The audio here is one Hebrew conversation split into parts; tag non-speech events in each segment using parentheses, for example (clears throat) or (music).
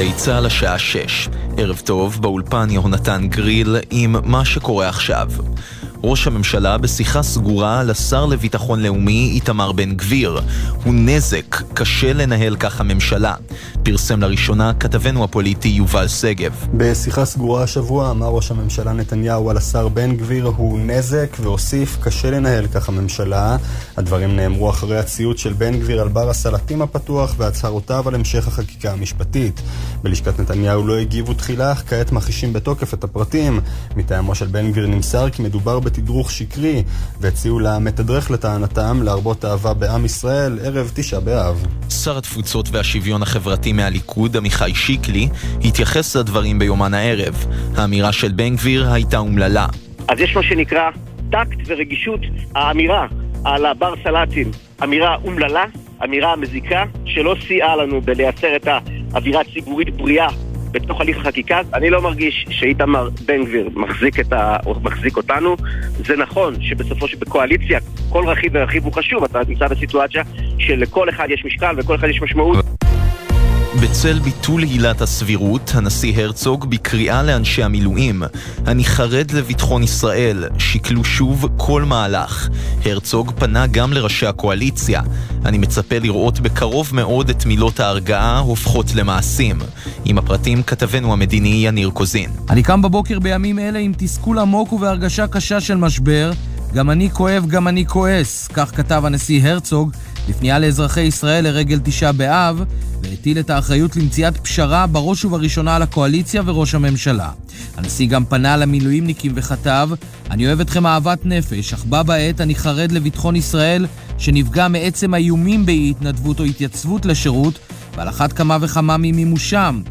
גלי צה"ל השעה 6. ערב טוב, באולפן יהונתן גריל עם מה שקורה עכשיו. ראש הממשלה בשיחה סגורה לשר לביטחון לאומי איתמר בן גביר. הוא נזק, קשה לנהל ככה ממשלה. פרסם לראשונה כתבנו הפוליטי יובל שגב. בשיחה סגורה השבוע אמר ראש הממשלה נתניהו על השר בן גביר הוא נזק והוסיף קשה לנהל ככה ממשלה. הדברים נאמרו אחרי הציוץ של בן גביר על בר הסלטים הפתוח והצהרותיו על המשך החקיקה המשפטית. בלשכת נתניהו לא הגיבו תחילה, אך כעת מכחישים בתוקף את הפרטים. מטעמו של בן גביר נמסר כי מדובר בתדרוך שקרי, והציעו למתדרך לטענתם להרבות אהבה בעם ישראל ערב תשעה באב. שר התפוצות והשוויון החברתי מהליכוד, עמיחי שיקלי, התייחס לדברים ביומן הערב. האמירה של בן גביר הייתה אומללה. אז יש מה שנקרא טקט ורגישות האמירה על הבר סלטים, אמירה אומללה, אמירה מזיקה, שלא סייעה לנו בלייצר את האווירה הציבורית בריאה בתוך הליך החקיקה, אני לא מרגיש שאיתמר בן גביר מחזיק, את ה... מחזיק אותנו. זה נכון שבסופו של... בקואליציה כל רכיב ורכיב הוא חשוב, אתה נמצא בסיטואציה שלכל אחד יש משקל ולכל אחד יש משמעות. בצל ביטול עילת הסבירות, הנשיא הרצוג בקריאה לאנשי המילואים: אני חרד לביטחון ישראל, שקלו שוב כל מהלך. הרצוג פנה גם לראשי הקואליציה. אני מצפה לראות בקרוב מאוד את מילות ההרגעה הופכות למעשים. עם הפרטים כתבנו המדיני יניר קוזין. אני קם בבוקר בימים אלה עם תסכול עמוק ובהרגשה קשה של משבר. גם אני כואב, גם אני כועס, כך כתב הנשיא הרצוג בפנייה לאזרחי ישראל לרגל תשעה באב, והטיל את האחריות למציאת פשרה בראש ובראשונה על הקואליציה וראש הממשלה. הנשיא גם פנה למילואימניקים וכתב: אני אוהב אתכם אהבת נפש, אך בה בעת אני חרד לביטחון ישראל, שנפגע מעצם האיומים באי התנדבות או התייצבות לשירות, ועל אחת כמה וכמה ממימושם.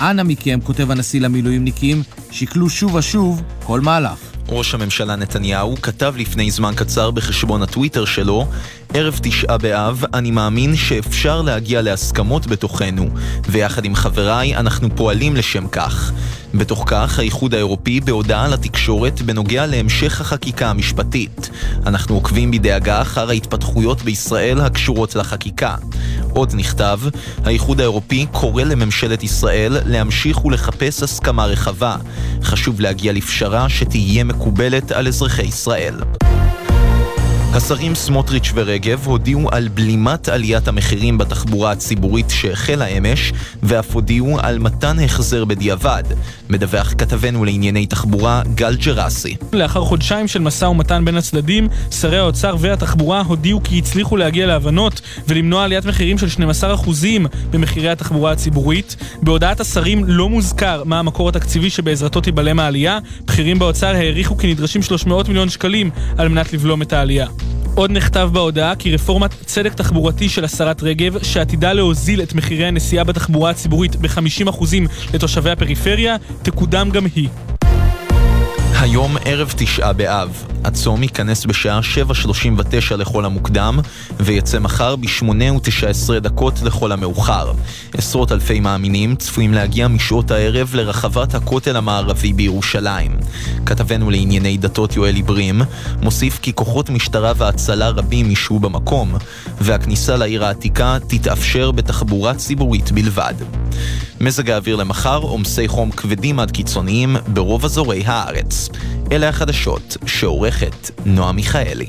אנא מכם, כותב הנשיא למילואימניקים, שקלו שוב ושוב כל מהלך. ראש הממשלה נתניהו כתב לפני זמן קצר בחשבון הטוויטר שלו ערב תשעה באב, אני מאמין שאפשר להגיע להסכמות בתוכנו, ויחד עם חבריי אנחנו פועלים לשם כך. בתוך כך, האיחוד האירופי בהודעה לתקשורת בנוגע להמשך החקיקה המשפטית. אנחנו עוקבים בדאגה אחר ההתפתחויות בישראל הקשורות לחקיקה. עוד נכתב, האיחוד האירופי קורא לממשלת ישראל להמשיך ולחפש הסכמה רחבה. חשוב להגיע לפשרה שתהיה מקובלת על אזרחי ישראל. השרים סמוטריץ' ורגב הודיעו על בלימת עליית המחירים בתחבורה הציבורית שהחלה אמש, ואף הודיעו על מתן החזר בדיעבד. מדווח כתבנו לענייני תחבורה גל ג'רסי. לאחר חודשיים של משא ומתן בין הצדדים, שרי האוצר והתחבורה הודיעו כי הצליחו להגיע להבנות ולמנוע עליית מחירים של 12% במחירי התחבורה הציבורית. בהודעת השרים לא מוזכר מה המקור התקציבי שבעזרתו תיבלם העלייה. בכירים באוצר העריכו כי נדרשים 300 מיליון שקלים על מנת לבלום את העלייה. עוד נכתב בהודעה כי רפורמת צדק תחבורתי של השרת רגב, שעתידה להוזיל את מחירי הנסיעה בתחבורה הציבורית ב-50% לתושבי הפריפריה, תקודם גם היא. היום ערב תשעה באב. הצום ייכנס בשעה 7.39 לכל המוקדם, ויצא מחר ב-8.19 דקות לכל המאוחר. עשרות אלפי מאמינים צפויים להגיע משעות הערב לרחבת הכותל המערבי בירושלים. כתבנו לענייני דתות יואל עיברים מוסיף כי כוחות משטרה והצלה רבים ישהו במקום, והכניסה לעיר העתיקה תתאפשר בתחבורה ציבורית בלבד. מזג האוויר למחר עומסי חום כבדים עד קיצוניים ברוב אזורי הארץ. אלה החדשות שעורכת נועה מיכאלי.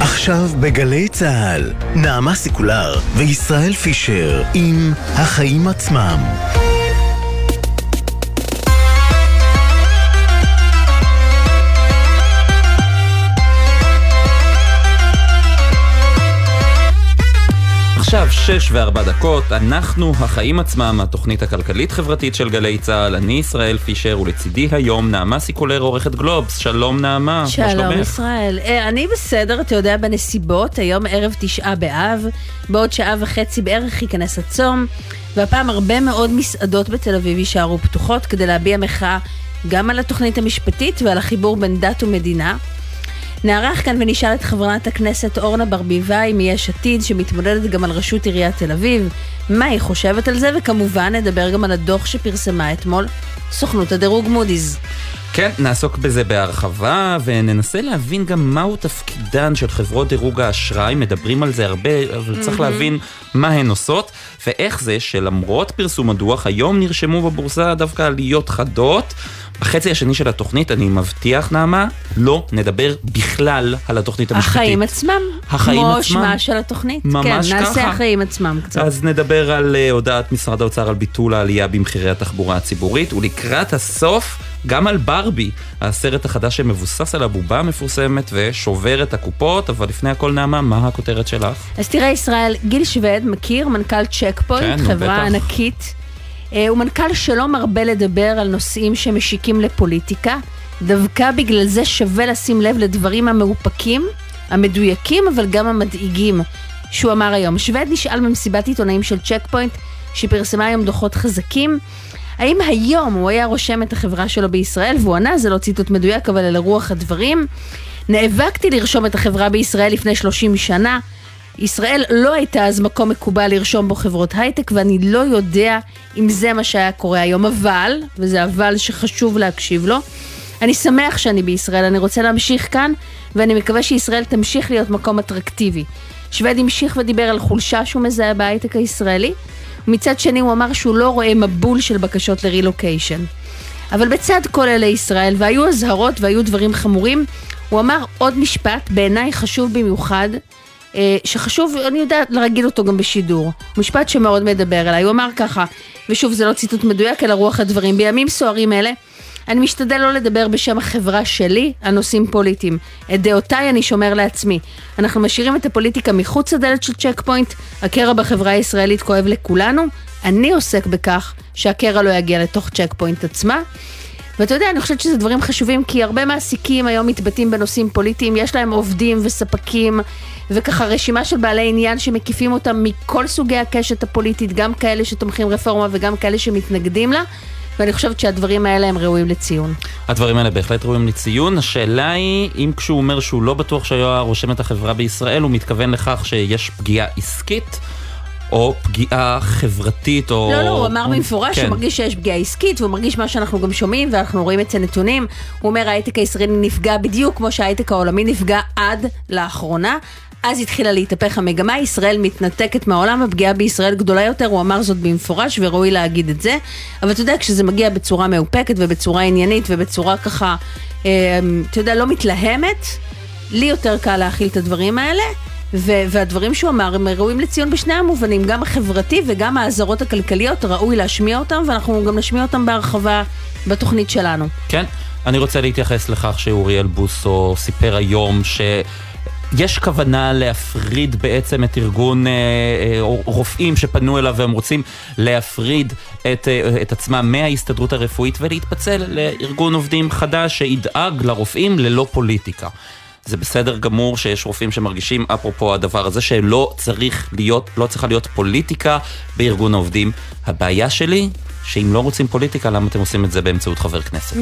עכשיו בגלי צה"ל, נעמה סיקולר וישראל פישר עם החיים עצמם. עכשיו שש וארבע דקות, אנחנו החיים עצמם, התוכנית הכלכלית-חברתית של גלי צה"ל, אני ישראל פישר ולצידי היום נעמה סיקולר עורכת גלובס, שלום נעמה, שלום ישראל, אה, אני בסדר, אתה יודע, בנסיבות, היום ערב תשעה באב, בעוד שעה וחצי בערך ייכנס הצום, והפעם הרבה מאוד מסעדות בתל אביב יישארו פתוחות כדי להביע מחאה גם על התוכנית המשפטית ועל החיבור בין דת ומדינה. נארח כאן ונשאל את חברת הכנסת אורנה ברביבאי מיש עתיד, שמתמודדת גם על ראשות עיריית תל אביב, מה היא חושבת על זה, וכמובן נדבר גם על הדוח שפרסמה אתמול סוכנות הדירוג מודי'ס. כן, נעסוק בזה בהרחבה וננסה להבין גם מהו תפקידן של חברות דירוג האשראי, מדברים על זה הרבה, אבל צריך להבין מה הן עושות, ואיך זה שלמרות פרסום הדוח, היום נרשמו בבורסה דווקא עליות חדות. בחצי השני של התוכנית, אני מבטיח, נעמה, לא נדבר בכלל על התוכנית המשפטית. החיים עצמם. החיים כמו עצמם. שמה של התוכנית. ממש כן, נעשה ככה. החיים עצמם קצת. אז נדבר על אה, הודעת משרד האוצר על ביטול העלייה במחירי התחבורה הציבורית, ולקראת הסוף, גם על ברבי, הסרט החדש שמבוסס על הבובה המפורסמת ושובר את הקופות, אבל לפני הכל, נעמה, מה הכותרת שלך? אז תראה ישראל, גיל שווד מכיר, מנכ"ל צ'ק פוינט, כן, חברה בטח. ענקית. אה, הוא מנכ"ל שלא מרבה לדבר על נושאים שמשיקים לפוליטיקה. דווקא בגלל זה שווה לשים לב לדברים המאופקים, המדויקים, אבל גם המדאיגים, שהוא אמר היום. שווד נשאל במסיבת עיתונאים של צ'ק פוינט, שפרסמה היום דוחות חזקים. האם היום הוא היה רושם את החברה שלו בישראל, והוא ענה, זה לא ציטוט מדויק, אבל אלה רוח הדברים. נאבקתי לרשום את החברה בישראל לפני 30 שנה. ישראל לא הייתה אז מקום מקובל לרשום בו חברות הייטק, ואני לא יודע אם זה מה שהיה קורה היום. אבל, וזה אבל שחשוב להקשיב לו, אני שמח שאני בישראל, אני רוצה להמשיך כאן, ואני מקווה שישראל תמשיך להיות מקום אטרקטיבי. שווד המשיך ודיבר על חולשה שהוא מזהה בהייטק הישראלי, ומצד שני הוא אמר שהוא לא רואה מבול של בקשות לרילוקיישן. אבל בצד כל אלה ישראל, והיו אזהרות והיו דברים חמורים, הוא אמר עוד משפט, בעיניי חשוב במיוחד, שחשוב, אני יודעת להגיד אותו גם בשידור. משפט שמאוד מדבר אליי. הוא אמר ככה, ושוב זה לא ציטוט מדויק, אלא רוח הדברים. בימים סוערים אלה, אני משתדל לא לדבר בשם החברה שלי על נושאים פוליטיים. את דעותיי אני שומר לעצמי. אנחנו משאירים את הפוליטיקה מחוץ לדלת של צ'ק פוינט, הקרע בחברה הישראלית כואב לכולנו. אני עוסק בכך שהקרע לא יגיע לתוך צ'ק פוינט עצמה. ואתה יודע, אני חושבת שזה דברים חשובים, כי הרבה מעסיקים היום מתבטאים בנושאים פוליטיים, יש להם עובדים וספקים, וככה רשימה של בעלי עניין שמקיפים אותם מכל סוגי הקשת הפוליטית, גם כאלה שתומכים רפורמה וגם כאלה שמתנגדים לה, ואני חושבת שהדברים האלה הם ראויים לציון. הדברים האלה בהחלט ראויים לציון. השאלה היא, אם כשהוא אומר שהוא לא בטוח שהיה רושם את החברה בישראל, הוא מתכוון לכך שיש פגיעה עסקית, או פגיעה חברתית, או... לא, לא, הוא אמר במפורש כן. שהוא מרגיש שיש פגיעה עסקית, והוא מרגיש מה שאנחנו גם שומעים, ואנחנו רואים את זה נתונים. הוא אומר, ההייטק הישראלי נפגע בדיוק כמו שההייטק העולמי נפגע עד לאחרונה. אז התחילה להתהפך המגמה, ישראל מתנתקת מהעולם, הפגיעה בישראל גדולה יותר, הוא אמר זאת במפורש וראוי להגיד את זה. אבל אתה יודע, כשזה מגיע בצורה מאופקת ובצורה עניינית ובצורה ככה, אה, אתה יודע, לא מתלהמת, לי יותר קל להכיל את הדברים האלה. ו- והדברים שהוא אמר הם ראויים לציון בשני המובנים, גם החברתי וגם האזהרות הכלכליות, ראוי להשמיע אותם, ואנחנו גם נשמיע אותם בהרחבה בתוכנית שלנו. כן, אני רוצה להתייחס לכך שאוריאל בוסו סיפר היום ש... יש כוונה להפריד בעצם את ארגון אה, אה, רופאים שפנו אליו והם רוצים להפריד את, אה, את עצמם מההסתדרות הרפואית ולהתפצל לארגון עובדים חדש שידאג לרופאים ללא פוליטיקה. זה בסדר גמור שיש רופאים שמרגישים, אפרופו הדבר הזה, שלא צריך להיות, לא צריכה להיות פוליטיקה בארגון העובדים. הבעיה שלי, שאם לא רוצים פוליטיקה, למה אתם עושים את זה באמצעות חבר כנסת?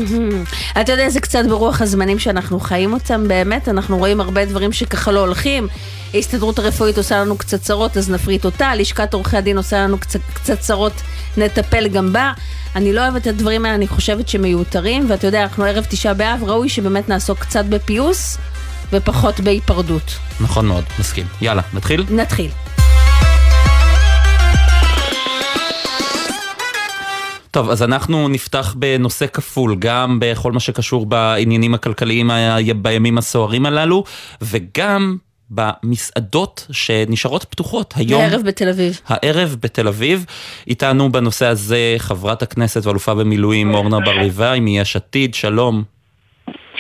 אתה יודע, זה קצת ברוח הזמנים שאנחנו חיים אותם, באמת, אנחנו רואים הרבה דברים שככה לא הולכים. ההסתדרות הרפואית עושה לנו קצת צרות, אז נפריט אותה, לשכת עורכי הדין עושה לנו קצת, קצת צרות, נטפל גם בה. אני לא אוהבת את הדברים האלה, אני חושבת שמיותרים, ואתה יודע, אנחנו ערב תשעה באב, ראוי שבאמת נעסוק קצת בפיוס ופחות בהיפרדות. נכון מאוד, מסכים. יאללה, נתחיל? נתחיל. טוב, אז אנחנו נפתח בנושא כפול, גם בכל מה שקשור בעניינים הכלכליים ה- בימים הסוערים הללו, וגם במסעדות שנשארות פתוחות היום. הערב בתל אביב. הערב בתל אביב. איתנו בנושא הזה חברת הכנסת ואלופה במילואים אורנה ברביבאי מיש עתיד, שלום.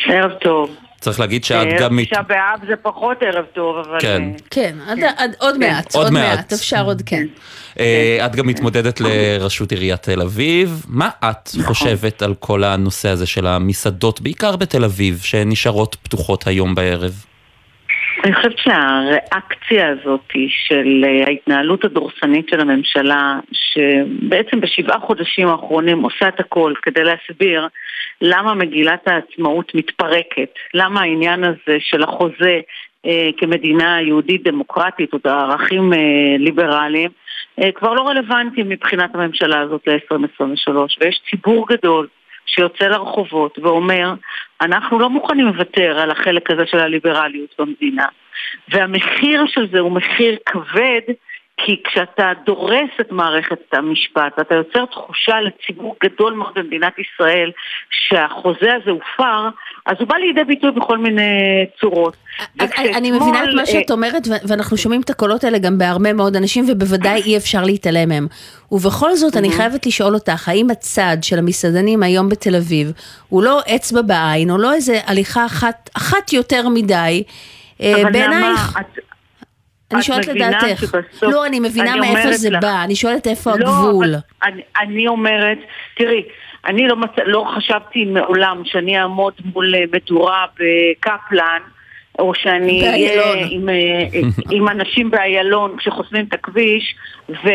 ערב טוב. צריך להגיד שאת ערב גם... תשעה באב זה פחות ערב טוב, אבל... כן. אה, כן, עד, עד, עוד מעט, עוד מעט. אפשר עוד כן. אה, את גם מתמודדת לראשות עיריית תל אביב. מה את נכון. חושבת על כל הנושא הזה של המסעדות, בעיקר בתל אביב, שנשארות פתוחות היום בערב? אני חושבת שהריאקציה הזאת של אה, ההתנהלות הדורסנית של הממשלה, שבעצם בשבעה חודשים האחרונים עושה את הכל כדי להסביר למה מגילת העצמאות מתפרקת, למה העניין הזה של החוזה אה, כמדינה יהודית דמוקרטית או ערכים אה, ליברליים אה, כבר לא רלוונטיים מבחינת הממשלה הזאת ל-2023 ויש ציבור גדול שיוצא לרחובות ואומר, אנחנו לא מוכנים לוותר על החלק הזה של הליברליות במדינה. והמחיר של זה הוא מחיר כבד, כי כשאתה דורס את מערכת המשפט, אתה יוצר תחושה לציבור גדול מאוד במדינת ישראל שהחוזה הזה הופר, אז הוא בא לידי ביטוי בכל מיני צורות. אני מבינה את מה שאת אומרת, ואנחנו שומעים את הקולות האלה גם בהרבה מאוד אנשים, ובוודאי אי אפשר להתעלם מהם. ובכל זאת, אני חייבת לשאול אותך, האם הצד של המסעדנים היום בתל אביב, הוא לא אצבע בעין, או לא איזה הליכה אחת, אחת יותר מדי, בעינייך? אני שואלת לדעתך. שבסוף, לא, אני מבינה אני מאיפה זה לך, בא, אני שואלת איפה לא, הגבול. אני, אני אומרת, תראי, אני לא, מצ... לא חשבתי מעולם שאני אעמוד מול מדורה בקפלן, או שאני אהיה עם, עם אנשים באיילון כשחוסמים את הכביש, ו...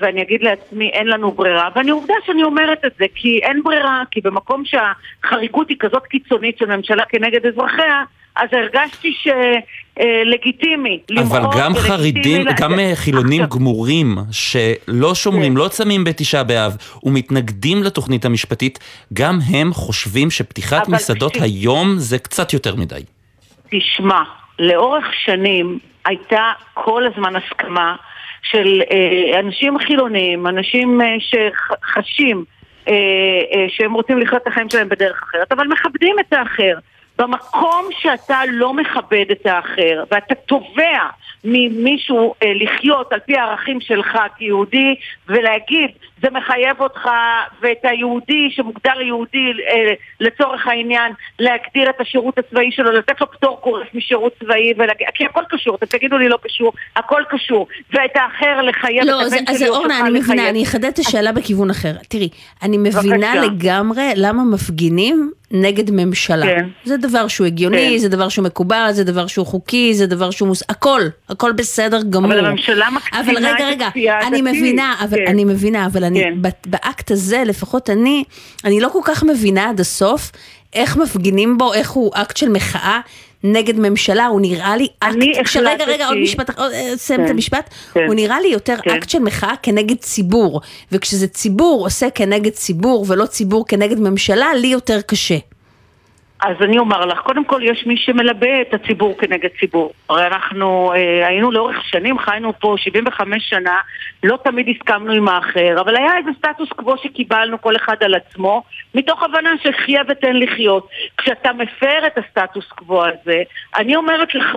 ואני אגיד לעצמי, אין לנו ברירה. ואני עובדה שאני אומרת את זה, כי אין ברירה, כי במקום שהחריגות היא כזאת קיצונית של ממשלה כנגד אזרחיה, אז הרגשתי שלגיטימי למחות. אבל גם חרדים, גם אה, חילונים גמורים שלא שומרים, כן. לא צמים בתשעה באב ומתנגדים לתוכנית המשפטית, גם הם חושבים שפתיחת מסעדות היום זה קצת יותר מדי. תשמע, לאורך שנים הייתה כל הזמן הסכמה של אה, אנשים חילונים, אנשים אה, שחשים אה, אה, שהם רוצים לחיות את החיים שלהם בדרך אחרת, אבל מכבדים את האחר. במקום שאתה לא מכבד את האחר ואתה תובע ממישהו אה, לחיות על פי הערכים שלך כיהודי ולהגיד זה מחייב אותך ואת היהודי שמוגדר יהודי אה, לצורך העניין להגדיר את השירות הצבאי שלו, לתת לו פטור גורף משירות צבאי ולהגיד, כי הכל קשור, אתם תגידו לי לא קשור, הכל קשור ואת האחר לחייב לא, את הבן שלי או שלך לחייב. אני מבינה, אני אחדד את השאלה בכיוון אחר. תראי, אני מבינה בבקשה. לגמרי למה מפגינים נגד ממשלה. כן. זה דבר שהוא הגיוני, כן. זה דבר שהוא מקובל, זה דבר שהוא חוקי, זה דבר שהוא מוס... הכל, הכל בסדר גמור. אבל הממשלה מקצינה את הכפייה הדתית. אני מבינה, אבל כן. אני מבינה, אבל אני, כן. באקט הזה, לפחות אני, אני לא כל כך מבינה עד הסוף איך מפגינים בו, איך הוא אקט של מחאה. נגד ממשלה, הוא נראה לי אקט, רגע, רגע, עוד משפט, סיים את כן, המשפט, כן, הוא נראה לי יותר כן. אקט של מחאה כנגד ציבור, וכשזה ציבור עושה כנגד ציבור ולא ציבור כנגד ממשלה, לי יותר קשה. אז אני אומר לך, קודם כל יש מי שמלבה את הציבור כנגד ציבור. הרי אנחנו אה, היינו לאורך שנים, חיינו פה 75 שנה, לא תמיד הסכמנו עם האחר, אבל היה איזה סטטוס קוו שקיבלנו כל אחד על עצמו, מתוך הבנה שחיה ותן לחיות. כשאתה מפר את הסטטוס קוו הזה, אני אומרת לך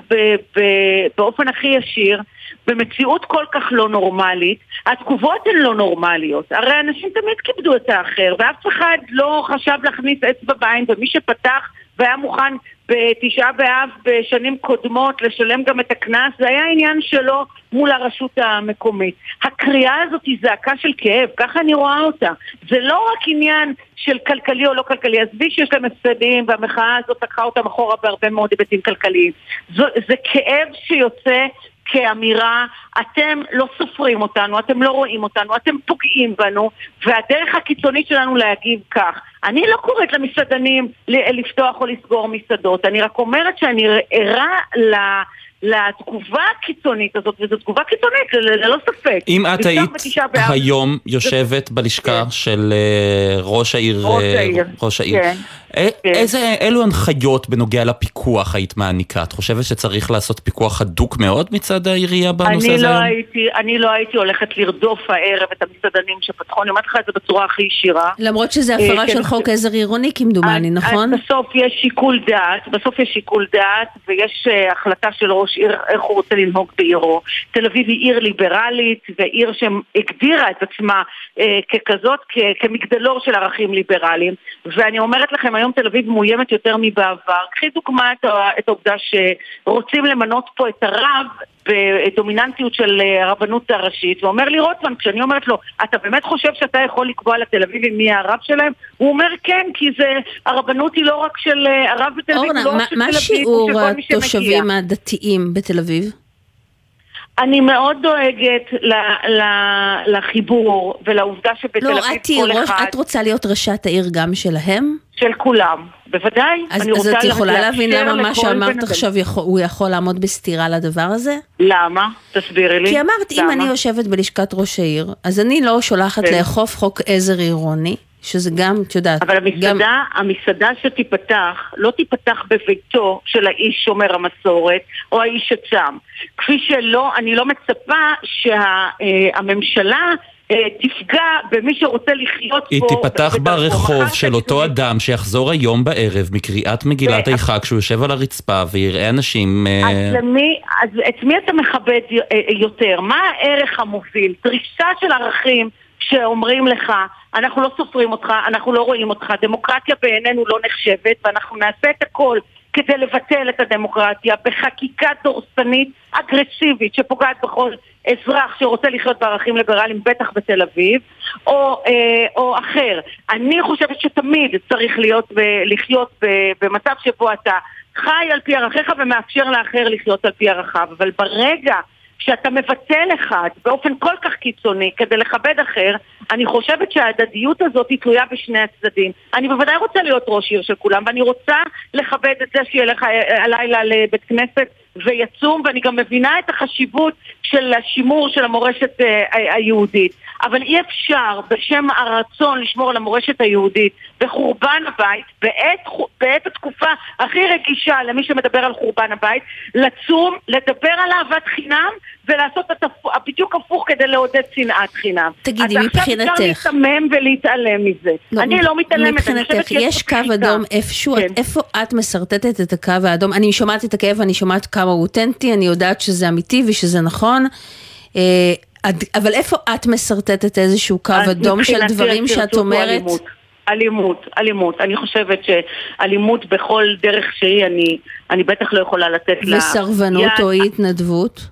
באופן הכי ישיר, במציאות כל כך לא נורמלית, התגובות הן לא נורמליות. הרי אנשים תמיד כיבדו את האחר, ואף אחד לא חשב להכניס אצבע בעין, ומי שפתח והיה מוכן בתשעה באב בשנים קודמות לשלם גם את הקנס, זה היה עניין שלו מול הרשות המקומית. הקריאה הזאת היא זעקה של כאב, ככה אני רואה אותה. זה לא רק עניין של כלכלי או לא כלכלי, עזבי שיש להם הפסדים והמחאה הזאת לקחה אותם אחורה בהרבה מאוד היבטים כלכליים. זו, זה כאב שיוצא כאמירה, אתם לא סופרים אותנו, אתם לא רואים אותנו, אתם פוגעים בנו, והדרך הקיצונית שלנו להגיב כך. אני לא קוראת למסעדנים לפתוח או לסגור מסעדות, אני רק אומרת שאני ערה ל... לתגובה הקיצונית הזאת, וזו תגובה קיצונית, ללא ספק. אם את היית היום יושבת בלשכה של אה, ראש העיר, ראש אה, העיר, ראש העיר. כן. כן. איזה, אילו הנחיות בנוגע לפיקוח היית מעניקה? את חושבת שצריך לעשות פיקוח הדוק מאוד מצד העירייה בנושא הזה לא היום? הייתי, אני לא הייתי הולכת לרדוף הערב את המסעדנים שפתחו, אני אומרת לך את זה בצורה הכי ישירה. למרות שזה הפרה אה, של כן. חוק עזר עירוני כמדומני, נכון? בסוף יש שיקול דעת, בסוף יש שיקול דעת ויש החלטה של ראש עיר איך הוא רוצה לנהוג בעירו. תל אביב היא עיר ליברלית ועיר שהגדירה את עצמה אה, ככזאת, כמגדלור של ערכים ליברליים. ואני אומרת לכם, היום תל אביב מאוימת יותר מבעבר. קחי דוגמה את, העובדה שרוצים למנות פה את הרב בדומיננטיות של אה, הרבנות הראשית, ואומר לי רוטמן, כשאני אומרת לו, אתה באמת חושב שאתה יכול לקבוע לתל אביבים מי הרב שלהם? הוא אומר כן, כי זה, הרבנות היא לא רק של אה, הרב בתל אביב, אורנה, לא מה- רק של מה תל אביב, שיעור כל מי שמגיע. התושבים הדתיים בתל אביב? אני מאוד דואגת ל- ל- לחיבור ולעובדה שבתל לא, אביב תהיי כל ראש, אחד, את רוצה להיות ראשת העיר גם שלהם? של כולם, בוודאי. אז אז את יכולה להבין למה מה שאמרת. עכשיו יכול- הוא יכול לעמוד בסתירה לדבר הזה? למה? תסבירי לי. כי אמרת, אם למה? אני יושבת בלשכת ראש העיר, אז אני לא שולחת כן. לאכוף חוק עזר עירוני, שזה גם, את יודעת, אבל גם... המסעדה, המסעדה שתיפתח, לא תיפתח בביתו של האיש שומר המסורת, או האיש הצם. כפי שלא, אני לא מצפה שהממשלה תפגע במי שרוצה לחיות היא פה. תיפתח בדרכו. ברחוב של אותו אדם שיחזור היום בערב מקריאת מגילת ו- איכה כשהוא יושב על הרצפה ויראה אנשים... אה, אז למי, אז את מי אתה מכבד אה, יותר? מה הערך המוביל? דרישה של ערכים שאומרים לך, אנחנו לא סופרים אותך, אנחנו לא רואים אותך, דמוקרטיה בעינינו לא נחשבת, ואנחנו נעשה את הכל כדי לבטל את הדמוקרטיה בחקיקה דורסנית אגרסיבית שפוגעת בכל אזרח שרוצה לחיות בערכים ליברליים, בטח בתל אביב, או, אה, או אחר. אני חושבת שתמיד צריך להיות, ב, לחיות ב, במצב שבו אתה חי על פי ערכיך ומאפשר לאחר לחיות על פי ערכיו, אבל ברגע שאתה מבטל אחד באופן כל כך קיצוני כדי לכבד אחר, אני חושבת שההדדיות הזאת היא תלויה בשני הצדדים. אני בוודאי רוצה להיות ראש עיר של כולם, ואני רוצה לכבד את זה שילך ה- הלילה לבית כנסת ויצום, ואני גם מבינה את החשיבות של השימור של המורשת אה, היהודית. אבל אי אפשר, בשם הרצון לשמור על המורשת היהודית, בחורבן הבית, בעת, בעת התקופה הכי רגישה למי שמדבר על חורבן הבית, לצום, לדבר על אהבת חינם ולעשות את. בדיוק הפוך כדי לעודד שנאת חינם. תגידי, אז עכשיו מבחינתך- אפשר להיתמם ולהתעלם מזה. אני לא מתעלמת, אני חושבת מבחינתך, יש קו. אדום איפשהו, כן. איפה את משרטטת את הקו האדום? אני שומעת את הכאב, אני שומעת כמה הוא אותנטי, אני יודעת שזה אמיתי ושזה נכון. אה, אבל איפה את משרטטת איזשהו קו אדום של דברים שאת אומרת? אלימות. אלימות. אני חושבת שאלימות בכל דרך שהיא, אני, אני בטח לא יכולה לתת לה... וסרבנות. או אי התנדבות?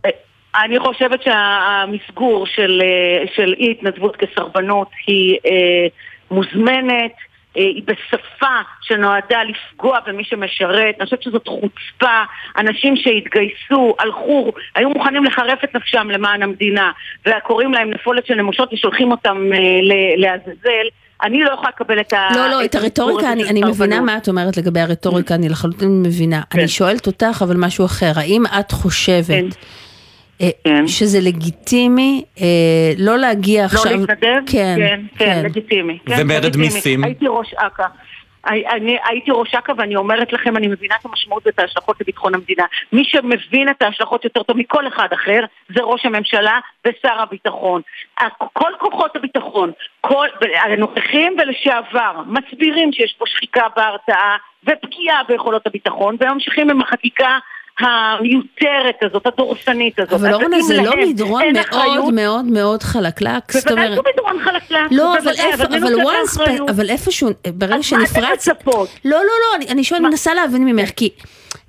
אני חושבת שהמסגור של, אה, של אי התנדבות כסרבנות היא אה, מוזמנת, אה, היא בשפה שנועדה לפגוע במי שמשרת, אני חושבת שזאת חוצפה, אנשים שהתגייסו, הלכו, היו מוכנים לחרף את נפשם למען המדינה, וקוראים להם נפולת של נמושות ושולחים אותם אה, לעזאזל. אני לא יכולה לקבל את ה... לא, לא, את הרטוריקה, אני, אני מבינה. מה את אומרת לגבי הרטוריקה, אני לחלוטין מבינה. כן. אני שואלת אותך, אבל משהו אחר. האם את חושבת אה, כן. שזה לגיטימי אה, לא להגיע עכשיו... לא להתנדב? כן, כן, כן, לגיטימי. כן, ומרד לגיטימי. מיסים? הייתי ראש אכ"א. אני הייתי ראש אכ"א ואני אומרת לכם, אני מבינה את המשמעות ואת ההשלכות לביטחון המדינה. מי שמבין את ההשלכות יותר טוב מכל אחד אחר, זה ראש הממשלה ושר הביטחון. כל כוחות הביטחון, כל, הנוכחים ולשעבר, מסבירים שיש פה שחיקה בהרתעה ופגיעה ביכולות הביטחון, והם ממשיכים עם החקיקה המיותרת הזאת, הדורסנית הזאת. אבל אורנה, זה לא מדרון מאוד מאוד מאוד חלקלק. זאת בוודאי אומרת- שהוא מדרון חלקלק. לא, אבל בוודאי, איפה, אבל באחריות? אבל איפשהו, ברגע אז מה שנפרץ... מצפות? לא, לא, לא, אני, אני שואלת, מנסה להבין ממך, כי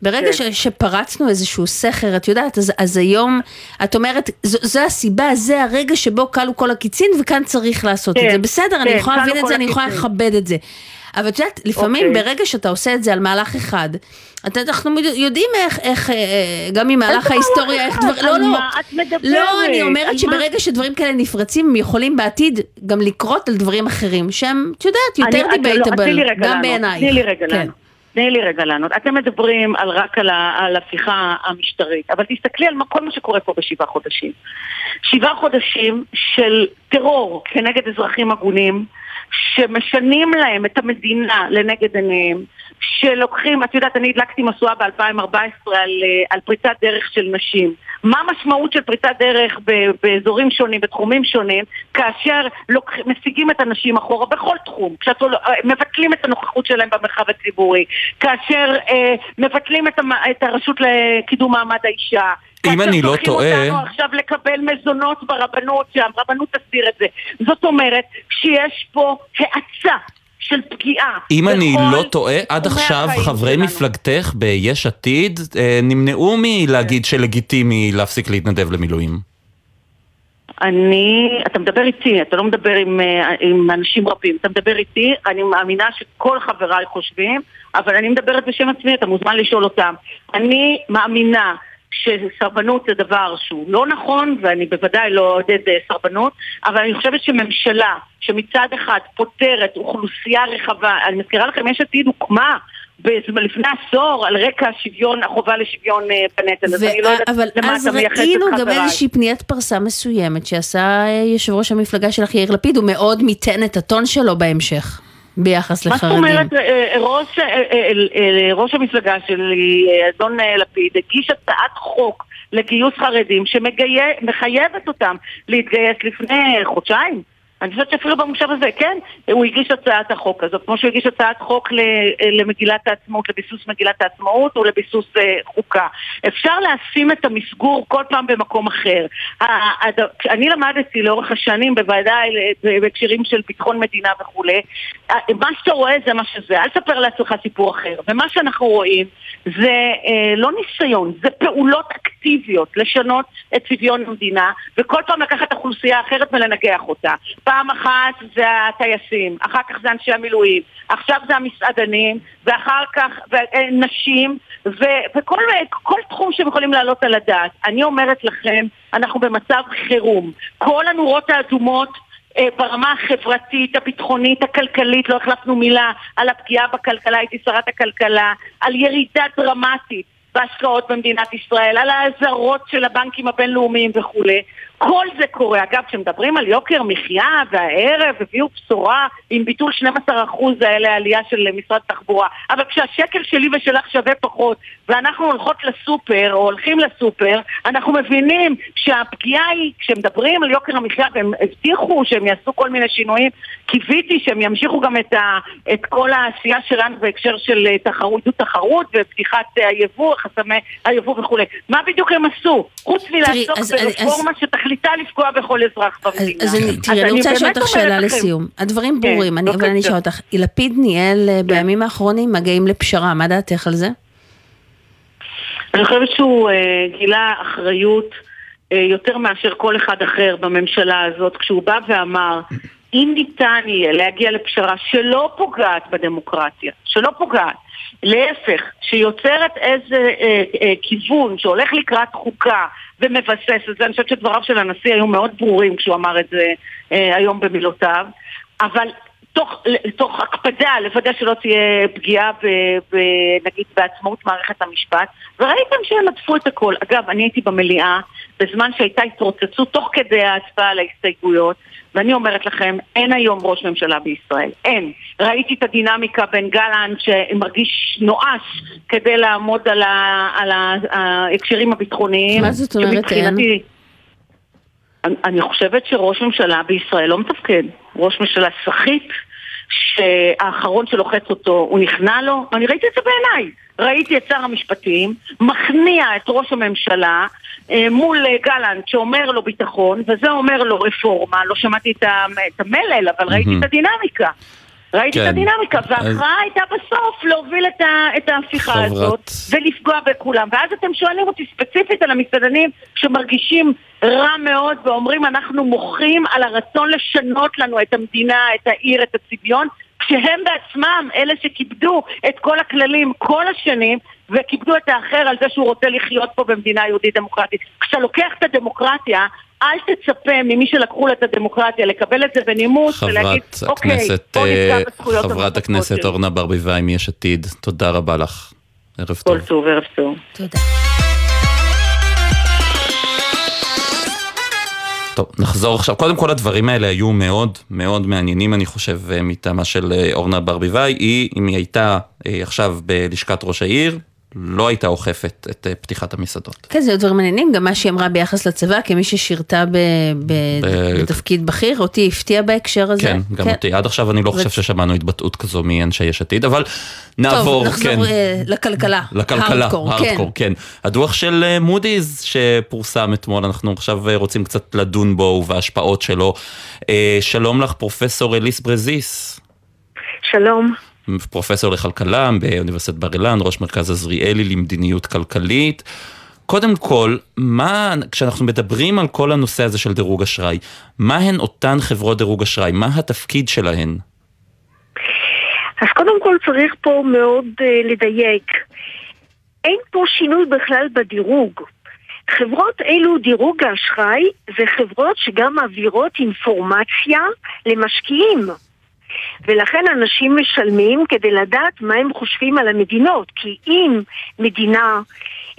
ברגע כן. ש, שפרצנו איזשהו סכר, את יודעת, אז, אז היום, את אומרת, זו, זו הסיבה, זה הרגע שבו כלו כל הקיצין, וכאן צריך לעשות את כן, זה. בסדר, אני כן, יכולה כלו להבין את זה, אני יכולה הקיצין. לכבד את זה. אבל את יודעת, לפעמים אוקיי. ברגע שאתה עושה את זה על מהלך אחד, אתה, אנחנו יודעים איך, איך, אה, גם ממהלך איזה ההיסטוריה, איך מהלך דבר... אחד? לא, לא. מה את? לא, אני אומרת מה? שברגע שדברים כאלה נפרצים, הם יכולים בעתיד גם לקרות על דברים אחרים, שהם, את יודעת, יותר לא, דיבייטבל, רגע גם בעינייך. תני לי רגע כן. לענות. תני לי רגע לענות. אתם מדברים על רק על, ה, על הפיכה המשטרית, אבל תסתכלי על כל מה שקורה פה בשבעה חודשים. שבעה חודשים של טרור כנגד אזרחים הגונים, שמשנים להם את המדינה לנגד עיניהם, שלוקחים, את יודעת, אני הדלקתי משואה ב-2014 על, אה, על פריצת דרך של נשים. מה המשמעות של פריצת דרך באזורים שונים, בתחומים שונים, כאשר לוק... משיגים את הנשים אחורה בכל תחום, כשאתם מבטלים את הנוכחות שלהם במרחב הציבורי, כאשר אה, מבטלים את, המ... את הרשות לקידום מעמד האישה. אם כאשר אני לא שולחים טועה- אותנו עכשיו לקבל מזונות ברבנות, שהרבנות תסדיר את זה. זאת אומרת שיש פה האצה של פגיעה. אם אני לא טועה, עד עכשיו חברי שלנו. מפלגתך ביש עתיד אה, נמנעו מלהגיד שלגיטימי להפסיק להתנדב למילואים. אני, אתה מדבר איתי, אתה לא מדבר עם, אה, עם אנשים רבים, אתה מדבר איתי, אני מאמינה שכל חבריי חושבים, אבל אני מדברת בשם עצמי, אתה מוזמן לשאול אותם. אני מאמינה שסרבנות זה דבר שהוא לא נכון, ואני בוודאי לא אעודד אה, סרבנות, אבל אני חושבת שממשלה שמצד אחד פותרת אוכלוסייה רחבה, אני מזכירה לכם, יש עתיד הוקמה לפני עשור על רקע שוויון, החובה לשוויון אה, בנטל, אז אני לא ו- יודעת אבל למה אז אתה מייחס ראינו את גם חבריי. איזושהי פניית פרסה מסוימת שעשה אה, יושב ראש המפלגה שלך יאיר לפיד, הוא מאוד מיתן את הטון שלו בהמשך, ביחס מה זאת לחרדים. אומרת, אה, אה, ראש, אה, ראש המפלגה שלי, אדון לפיד, הגיש הצעת חוק לגיוס חרדים שמחייבת אותם להתגייס לפני חודשיים. אני חושבת שאפילו במושב הזה, כן, הוא הגיש הצעת החוק הזאת, כמו שהוא הגיש הצעת חוק ל- למגילת העצמאות, לביסוס מגילת העצמאות ולביסוס אה, חוקה. אפשר לשים את המסגור כל פעם במקום אחר. אני למדתי לאורך השנים ל- בהקשרים של ביטחון מדינה וכולי, מה שאתה רואה זה מה שזה, אל תספר לעצמך סיפור אחר. ומה שאנחנו רואים זה אה, לא ניסיון, זה פעולות אקטיביות לשנות את צביון המדינה, וכל פעם לקחת אוכלוסייה אחרת ולנגח אותה. פעם אחת זה הטייסים, אחר כך זה אנשי המילואים, עכשיו זה המסעדנים, ואחר כך נשים, ו- וכל כל תחום שהם יכולים להעלות על הדעת. אני אומרת לכם, אנחנו במצב חירום. כל הנורות האדומות ברמה החברתית, הביטחונית, הכלכלית, לא החלפנו מילה על הפגיעה בכלכלה, הייתי שרת הכלכלה, על ירידה דרמטית בהשקעות במדינת ישראל, על האזהרות של הבנקים הבינלאומיים וכולי. כל זה קורה. אגב, כשמדברים על יוקר מחיה והערב הביאו בשורה עם ביטול 12% האלה העלייה של משרד התחבורה. אבל כשהשקל שלי ושלך שווה פחות ואנחנו הולכות לסופר או הולכים לסופר, אנחנו מבינים שהפגיעה היא, כשמדברים על יוקר המחיה והם הבטיחו שהם יעשו כל מיני שינויים, קיוויתי שהם ימשיכו גם את, ה, את כל העשייה שלנו בהקשר של אה, תחרות, תחרות ופתיחת אה, היבוא, חסמי היבוא וכולי. מה בדיוק הם עשו? חוץ מלעסוק אז- אז- שתכליתה לפגוע בכל אזרח אז, במדינה. אז אני, תראי, אני רוצה לשאול אותך שאלה לסיום. הדברים כן, ברורים, אני, אבל אני. אשאל אותך, לפיד ניהל אה, בימים האחרונים מגעים לפשרה, מה דעתך על זה? אני חושבת שהוא אה, גילה אחריות אה, יותר מאשר כל אחד אחר בממשלה הזאת, כשהוא בא ואמר, אם ניתן יהיה להגיע לפשרה שלא פוגעת בדמוקרטיה, שלא פוגעת, להפך, שיוצרת איזה אה, אה, כיוון שהולך לקראת חוקה ומבסס את זה, אני חושבת שדבריו של הנשיא היו מאוד ברורים כשהוא אמר את זה אה, היום במילותיו, אבל תוך, תוך הקפדה לוודא שלא תהיה פגיעה ב, ב, נגיד בעצמאות מערכת המשפט וראיתם שהם עטפו את הכל. אגב, אני הייתי במליאה בזמן שהייתה התרוצצות תוך כדי ההצבעה על ההסתייגויות ואני אומרת לכם, אין היום ראש ממשלה בישראל. אין. ראיתי את הדינמיקה בין גלנט שמרגיש נואש כדי לעמוד על, ה, על ההקשרים הביטחוניים. מה זאת אומרת אין? אני- אני חושבת שראש ממשלה בישראל לא מתפקד. ראש ממשלה סחיט, שהאחרון שלוחץ אותו, הוא נכנע לו. אני ראיתי את זה בעיניי. ראיתי את שר המשפטים מכניע את ראש הממשלה אה, מול אה, גלנט שאומר לו ביטחון, וזה אומר לו רפורמה. לא שמעתי את המלל, אבל ראיתי את הדינמיקה. ראיתי כן. את הדינמיקה, אז- וההכרעה הייתה בסוף להוביל את, ה, את ההפיכה חברת- הזאת ולפגוע בכולם. ואז אתם שואלים אותי ספציפית על המסעדנים שמרגישים רע מאוד ואומרים אנחנו מוחים על הרצון לשנות לנו את המדינה, את העיר, את הצביון, כשהם בעצמם אלה שכיבדו את כל הכללים כל השנים וכיבדו את האחר על זה שהוא רוצה לחיות פה במדינה יהודית דמוקרטית. כשאתה לוקח את הדמוקרטיה אל תצפה ממי שלקחו לה את הדמוקרטיה לקבל את זה בנימוס ולהגיד, חברת אוקיי, הכנסת, בוא נפגע אה, בזכויות חברת הכנסת שלי." אורנה ברביבאי מיש עתיד, תודה רבה לך. ערב טוב. כל טוב, ערב טוב. תודה. טוב, נחזור עכשיו. קודם כל הדברים האלה היו מאוד מאוד מעניינים, אני חושב, אה, מטעמה של אה, אורנה ברביבאי. היא, אם היא הייתה אה, עכשיו בלשכת ראש העיר, לא הייתה אוכפת את אה, פתיחת המסעדות. כן, זה דברים מעניינים, גם מה שהיא אמרה ביחס לצבא, כמי ששירתה ב, ב, ב- בתפקיד בכיר, אותי הפתיע בהקשר הזה. כן, גם אותי. עד עכשיו אני לא חושב ששמענו התבטאות כזו מאנשי יש עתיד, אבל נעבור, טוב, כן. נחזור אה, לכלכלה. לכלכלה, הארדקור, כן. כן. הדוח של אה, מודי'ס שפורסם אתמול, אנחנו עכשיו רוצים קצת לדון בו ובהשפעות שלו. שלום לך, פרופסור אליס ברזיס. שלום. פרופסור לכלכלה באוניברסיטת בר אילן, ראש מרכז עזריאלי למדיניות כלכלית. קודם כל, מה, כשאנחנו מדברים על כל הנושא הזה של דירוג אשראי, מה הן אותן חברות דירוג אשראי? מה התפקיד שלהן? אז קודם כל צריך פה מאוד uh, לדייק. אין פה שינוי בכלל בדירוג. חברות אלו, דירוג האשראי, זה חברות שגם מעבירות אינפורמציה למשקיעים. ולכן אנשים משלמים כדי לדעת מה הם חושבים על המדינות. כי אם מדינה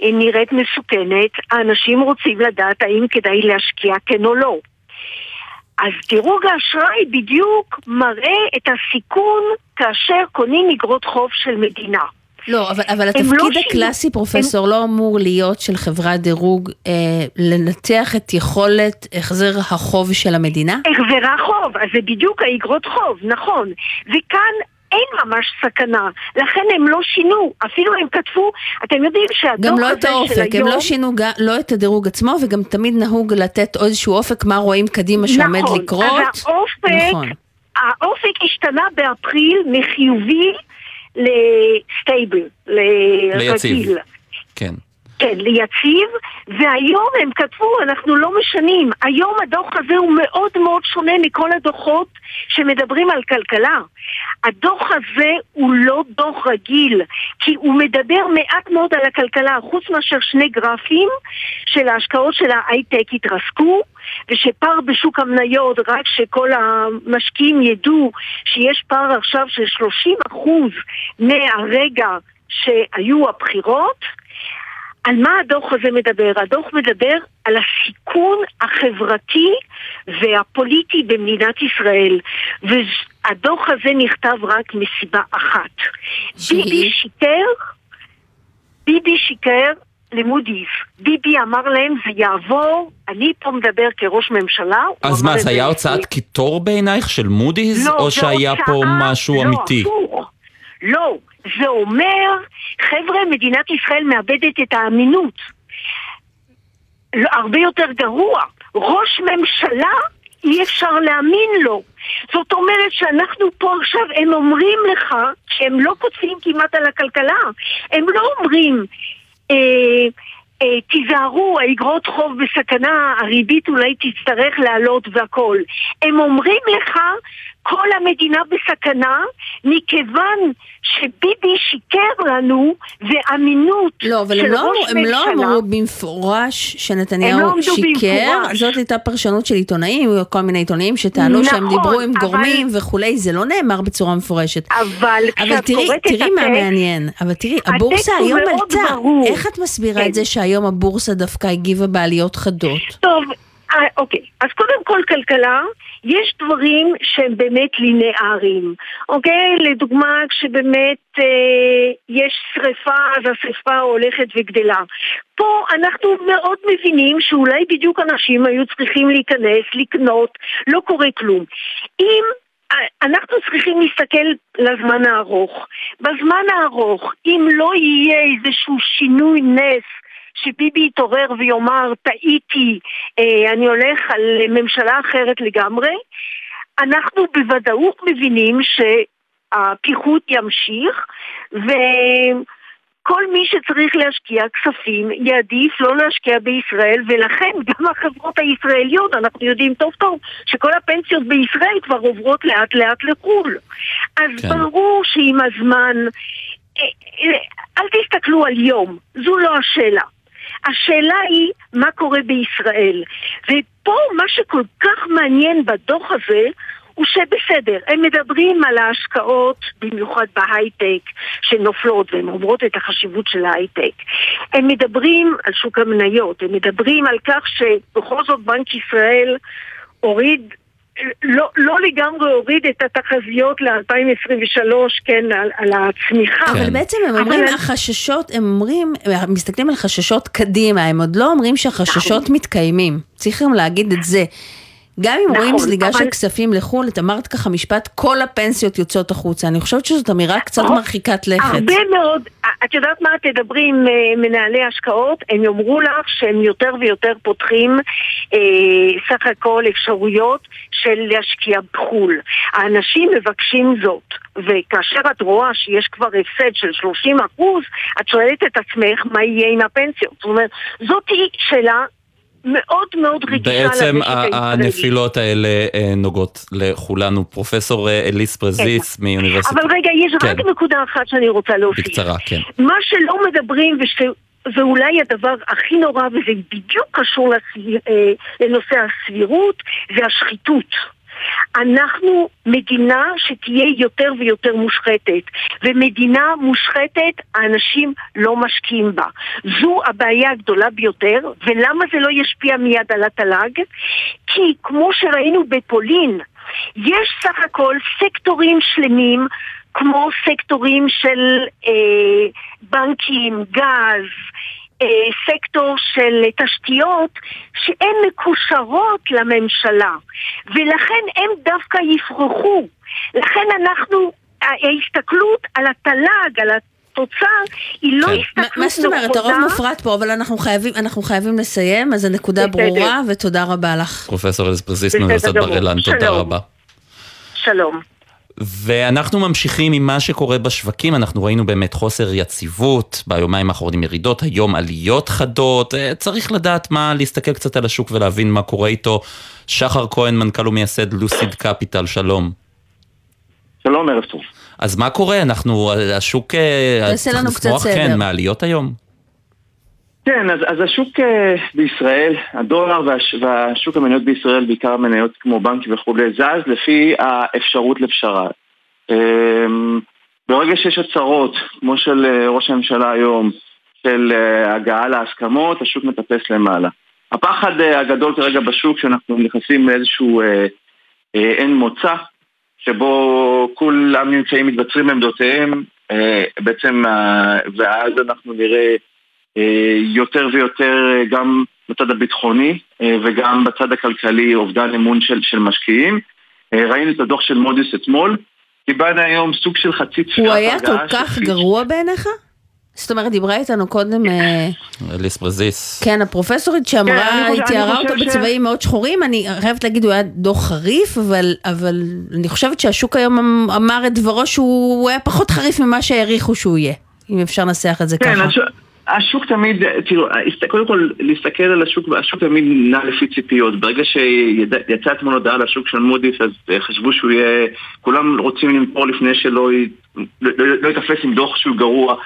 אה, נראית מסוכנת, האנשים רוצים לדעת האם כדאי להשקיע כן או לא. אז דירוג האשראי בדיוק מראה את הסיכון כאשר קונים אגרות חוב של מדינה. לא, אבל, אבל התפקיד לא הקלאסי, שינו, פרופסור, הם... לא אמור להיות של חברת דירוג אה, לנתח את יכולת החזר החוב של המדינה? החזר החוב, אז זה בדיוק האגרות חוב, נכון. וכאן אין ממש סכנה, לכן הם לא שינו, אפילו הם כתבו, אתם יודעים שהדוח גם לא את האופק, הם לא שינו גם, לא את הדירוג עצמו, וגם תמיד נהוג לתת איזשהו אופק, מה רואים קדימה שעומד נכון, לקרות. נכון, אז האופק, נכון. האופק השתנה באפריל מחיובי לסטייבל, לרגיל. כן. כן, ליציב, והיום הם כתבו, אנחנו לא משנים. היום הדוח הזה הוא מאוד מאוד שונה מכל הדוחות שמדברים על כלכלה. הדוח הזה הוא לא דוח רגיל, כי הוא מדבר מעט מאוד על הכלכלה, חוץ מאשר שני גרפים של ההשקעות של ההייטק התרסקו, ושפער בשוק המניות, רק שכל המשקיעים ידעו שיש פער עכשיו של 30% מהרגע שהיו הבחירות, על מה הדוח הזה מדבר? הדוח מדבר על הסיכון החברתי והפוליטי במדינת ישראל. והדוח הזה נכתב רק מסיבה אחת. ביבי שיקר, ביבי שיקר למודי'ס. ביבי אמר להם זה יעבור, אני פה מדבר כראש ממשלה. אז מה, זה היה הוצאת קיטור בעינייך של מודי'ס? לא, או שהיה פה משהו לא, אמיתי? לא, לא. זה אומר, חבר'ה, מדינת ישראל מאבדת את האמינות. לא, הרבה יותר גרוע. ראש ממשלה, אי אפשר להאמין לו. זאת אומרת שאנחנו פה עכשיו, הם אומרים לך שהם לא כותבים כמעט על הכלכלה. הם לא אומרים... אה, אה, תיזהרו, האגרות חוב בסכנה, הריבית אולי תצטרך לעלות והכל. הם אומרים לך, כל המדינה בסכנה, מכיוון שביבי שיקר לנו, ואמינות לא, אבל של הם לא, ראש הם לא ממשלה... אמרו במפורש שנתניהו הם לא שיקר, במפורש. זאת הייתה פרשנות של עיתונאים, כל מיני עיתונאים שטענו שהם נכון, דיברו עם אבל- גורמים וכולי, זה לא נאמר בצורה מפורשת. אבל אבל תראי, תראי מה הטקסט, מעניין, אבל תראי, הבורסה היום עלתה, ברור. איך את מסבירה כן. את זה שהיום הבורסה דווקא הגיבה בעליות חדות? טוב, אוקיי. אז קודם כל כלכלה, יש דברים שהם באמת לינאריים. אוקיי? לדוגמה, כשבאמת אה, יש שריפה, אז השריפה הולכת וגדלה. פה אנחנו מאוד מבינים שאולי בדיוק אנשים היו צריכים להיכנס, לקנות, לא קורה כלום. אם אנחנו צריכים להסתכל לזמן הארוך. בזמן הארוך, אם לא יהיה איזשהו שינוי נס שביבי יתעורר ויאמר, טעיתי, אה, אני הולך על ממשלה אחרת לגמרי, אנחנו בוודאות מבינים שהפיחות ימשיך, וכל מי שצריך להשקיע כספים יעדיף לא להשקיע בישראל, ולכן גם החברות הישראליות, אנחנו יודעים טוב טוב שכל הפנסיות בישראל כבר עוברות לאט לאט לחו"ל. אז כן. ברור שעם הזמן, אה, אה, אל תסתכלו על יום, זו לא השאלה. השאלה היא מה קורה בישראל. ופה מה שכל כך מעניין בדוח הזה הוא שבסדר, הם מדברים על ההשקעות, במיוחד בהייטק, שנופלות והן אומרות את החשיבות של ההייטק. הם מדברים על שוק המניות, הם מדברים על כך שבכל זאת בנק ישראל הוריד לא, לא לגמרי הוריד את התחזיות ל-2023, כן, על, על הצמיחה. אבל בעצם הם אומרים, אבל- החששות, הם אומרים, הם מסתכלים על חששות קדימה, הם עוד לא אומרים שהחששות מתקיימים. צריך גם להגיד את זה. גם אם רואים נכון, זליגה אבל- של כספים לחו"ל, את אמרת ככה משפט, כל הפנסיות יוצאות החוצה. אני חושבת שזאת אמירה קצת נכון. מרחיקת לכת. הרבה מאוד, את יודעת מה, תדברי עם אה, מנהלי השקעות, הם יאמרו לך שהם יותר ויותר פותחים אה, סך הכל אפשרויות של להשקיע בחו"ל. האנשים מבקשים זאת. וכאשר את רואה שיש כבר הפסד של 30 אחוז, את שואלת את עצמך מה יהיה עם הפנסיות. זאת אומרת, זאת שאלה מאוד מאוד רגישה בעצם למשק הישראלי. הנפילות האלה אה, נוגעות לכולנו. פרופסור אה, אליס פרזיס מאוניברסיטת... אבל רגע, יש כן. רק נקודה אחת שאני רוצה להוסיף. בקצרה, כן. מה שלא מדברים, וש... ואולי הדבר הכי נורא, וזה בדיוק קשור אה, לנושא הסבירות, זה השחיתות. אנחנו מדינה שתהיה יותר ויותר מושחתת, ומדינה מושחתת, האנשים לא משקיעים בה. זו הבעיה הגדולה ביותר, ולמה זה לא ישפיע מיד על התל"ג? כי כמו שראינו בפולין, יש סך הכל סקטורים שלמים כמו סקטורים של אה, בנקים, גז, סקטור של תשתיות שהן מקושרות לממשלה ולכן הם דווקא יפרחו. לכן אנחנו, ההסתכלות על התל"ג, על התוצר, היא לא מה- הסתכלות מה זאת אומרת? הרוב נכונה. מופרט פה, אבל אנחנו חייבים- אנחנו חייבים לסיים, אז הנקודה בסדר. ברורה, ותודה רבה לך. פרופסור בסדר מאוניברסיטת. בר אילן, תודה. רבה. שלום. ואנחנו ממשיכים עם מה שקורה בשווקים, אנחנו ראינו באמת חוסר יציבות, ביומיים האחרונים ירידות, היום עליות חדות, אה, צריך לדעת מה, להסתכל קצת על השוק ולהבין מה קורה איתו. שחר כהן, מנכ"ל ומייסד לוסיד קפיטל, שלום. שלום, ערב טוב. אז מה קורה? אנחנו, השוק אה, תעשה צריך לנו קצת לשמוח, סדר. כן, מעליות היום? כן, אז, אז השוק אה, בישראל, הדולר והש, והשוק המניות בישראל, בעיקר מניות כמו בנקים וכולי, זז לפי האפשרות לפשרה. אה, ברגע שיש הצהרות, כמו של אה, ראש הממשלה היום, של אה, הגעה להסכמות, השוק מטפס למעלה. הפחד הגדול כרגע בשוק, שאנחנו נכנסים לאיזשהו אה, אה, אין מוצא, שבו כולם נמצאים, מתבצרים בעמדותיהם, אה, בעצם, ואז אנחנו נראה אה, יותר ויותר אה, גם בצד הביטחוני אה, וגם בצד הכלכלי אובדן אמון של, של משקיעים. אה, ראינו את הדוח של מודי'ס אתמול, קיבלנו היום סוג של חצי צפיית הוא היה כל כך. גרוע בעיניך? זאת אומרת, דיברה איתנו קודם, אה, אליס פרזיס. כן, הפרופסורית כן, שאמרה, אני היא תיארה אותו בצבעים מאוד שחורים, אני חייבת להגיד, הוא היה דוח חריף, אבל, אבל אני חושבת שהשוק היום אמ- אמר את דברו שהוא היה פחות חריף ממה שהעריכו שהוא יהיה, אם אפשר לנסח את זה כן, ככה. השוק, תמיד, תראו, קודם כל להסתכל על השוק, השוק תמיד נע לפי ציפיות. ברגע שיצאה אתמול הודעה על השוק של מודי'ס, אז אה, חשבו שהוא יהיה, כולם רוצים למכור לפני שלא י- לא, לא, לא ייתפס עם דוח שהוא גרוע.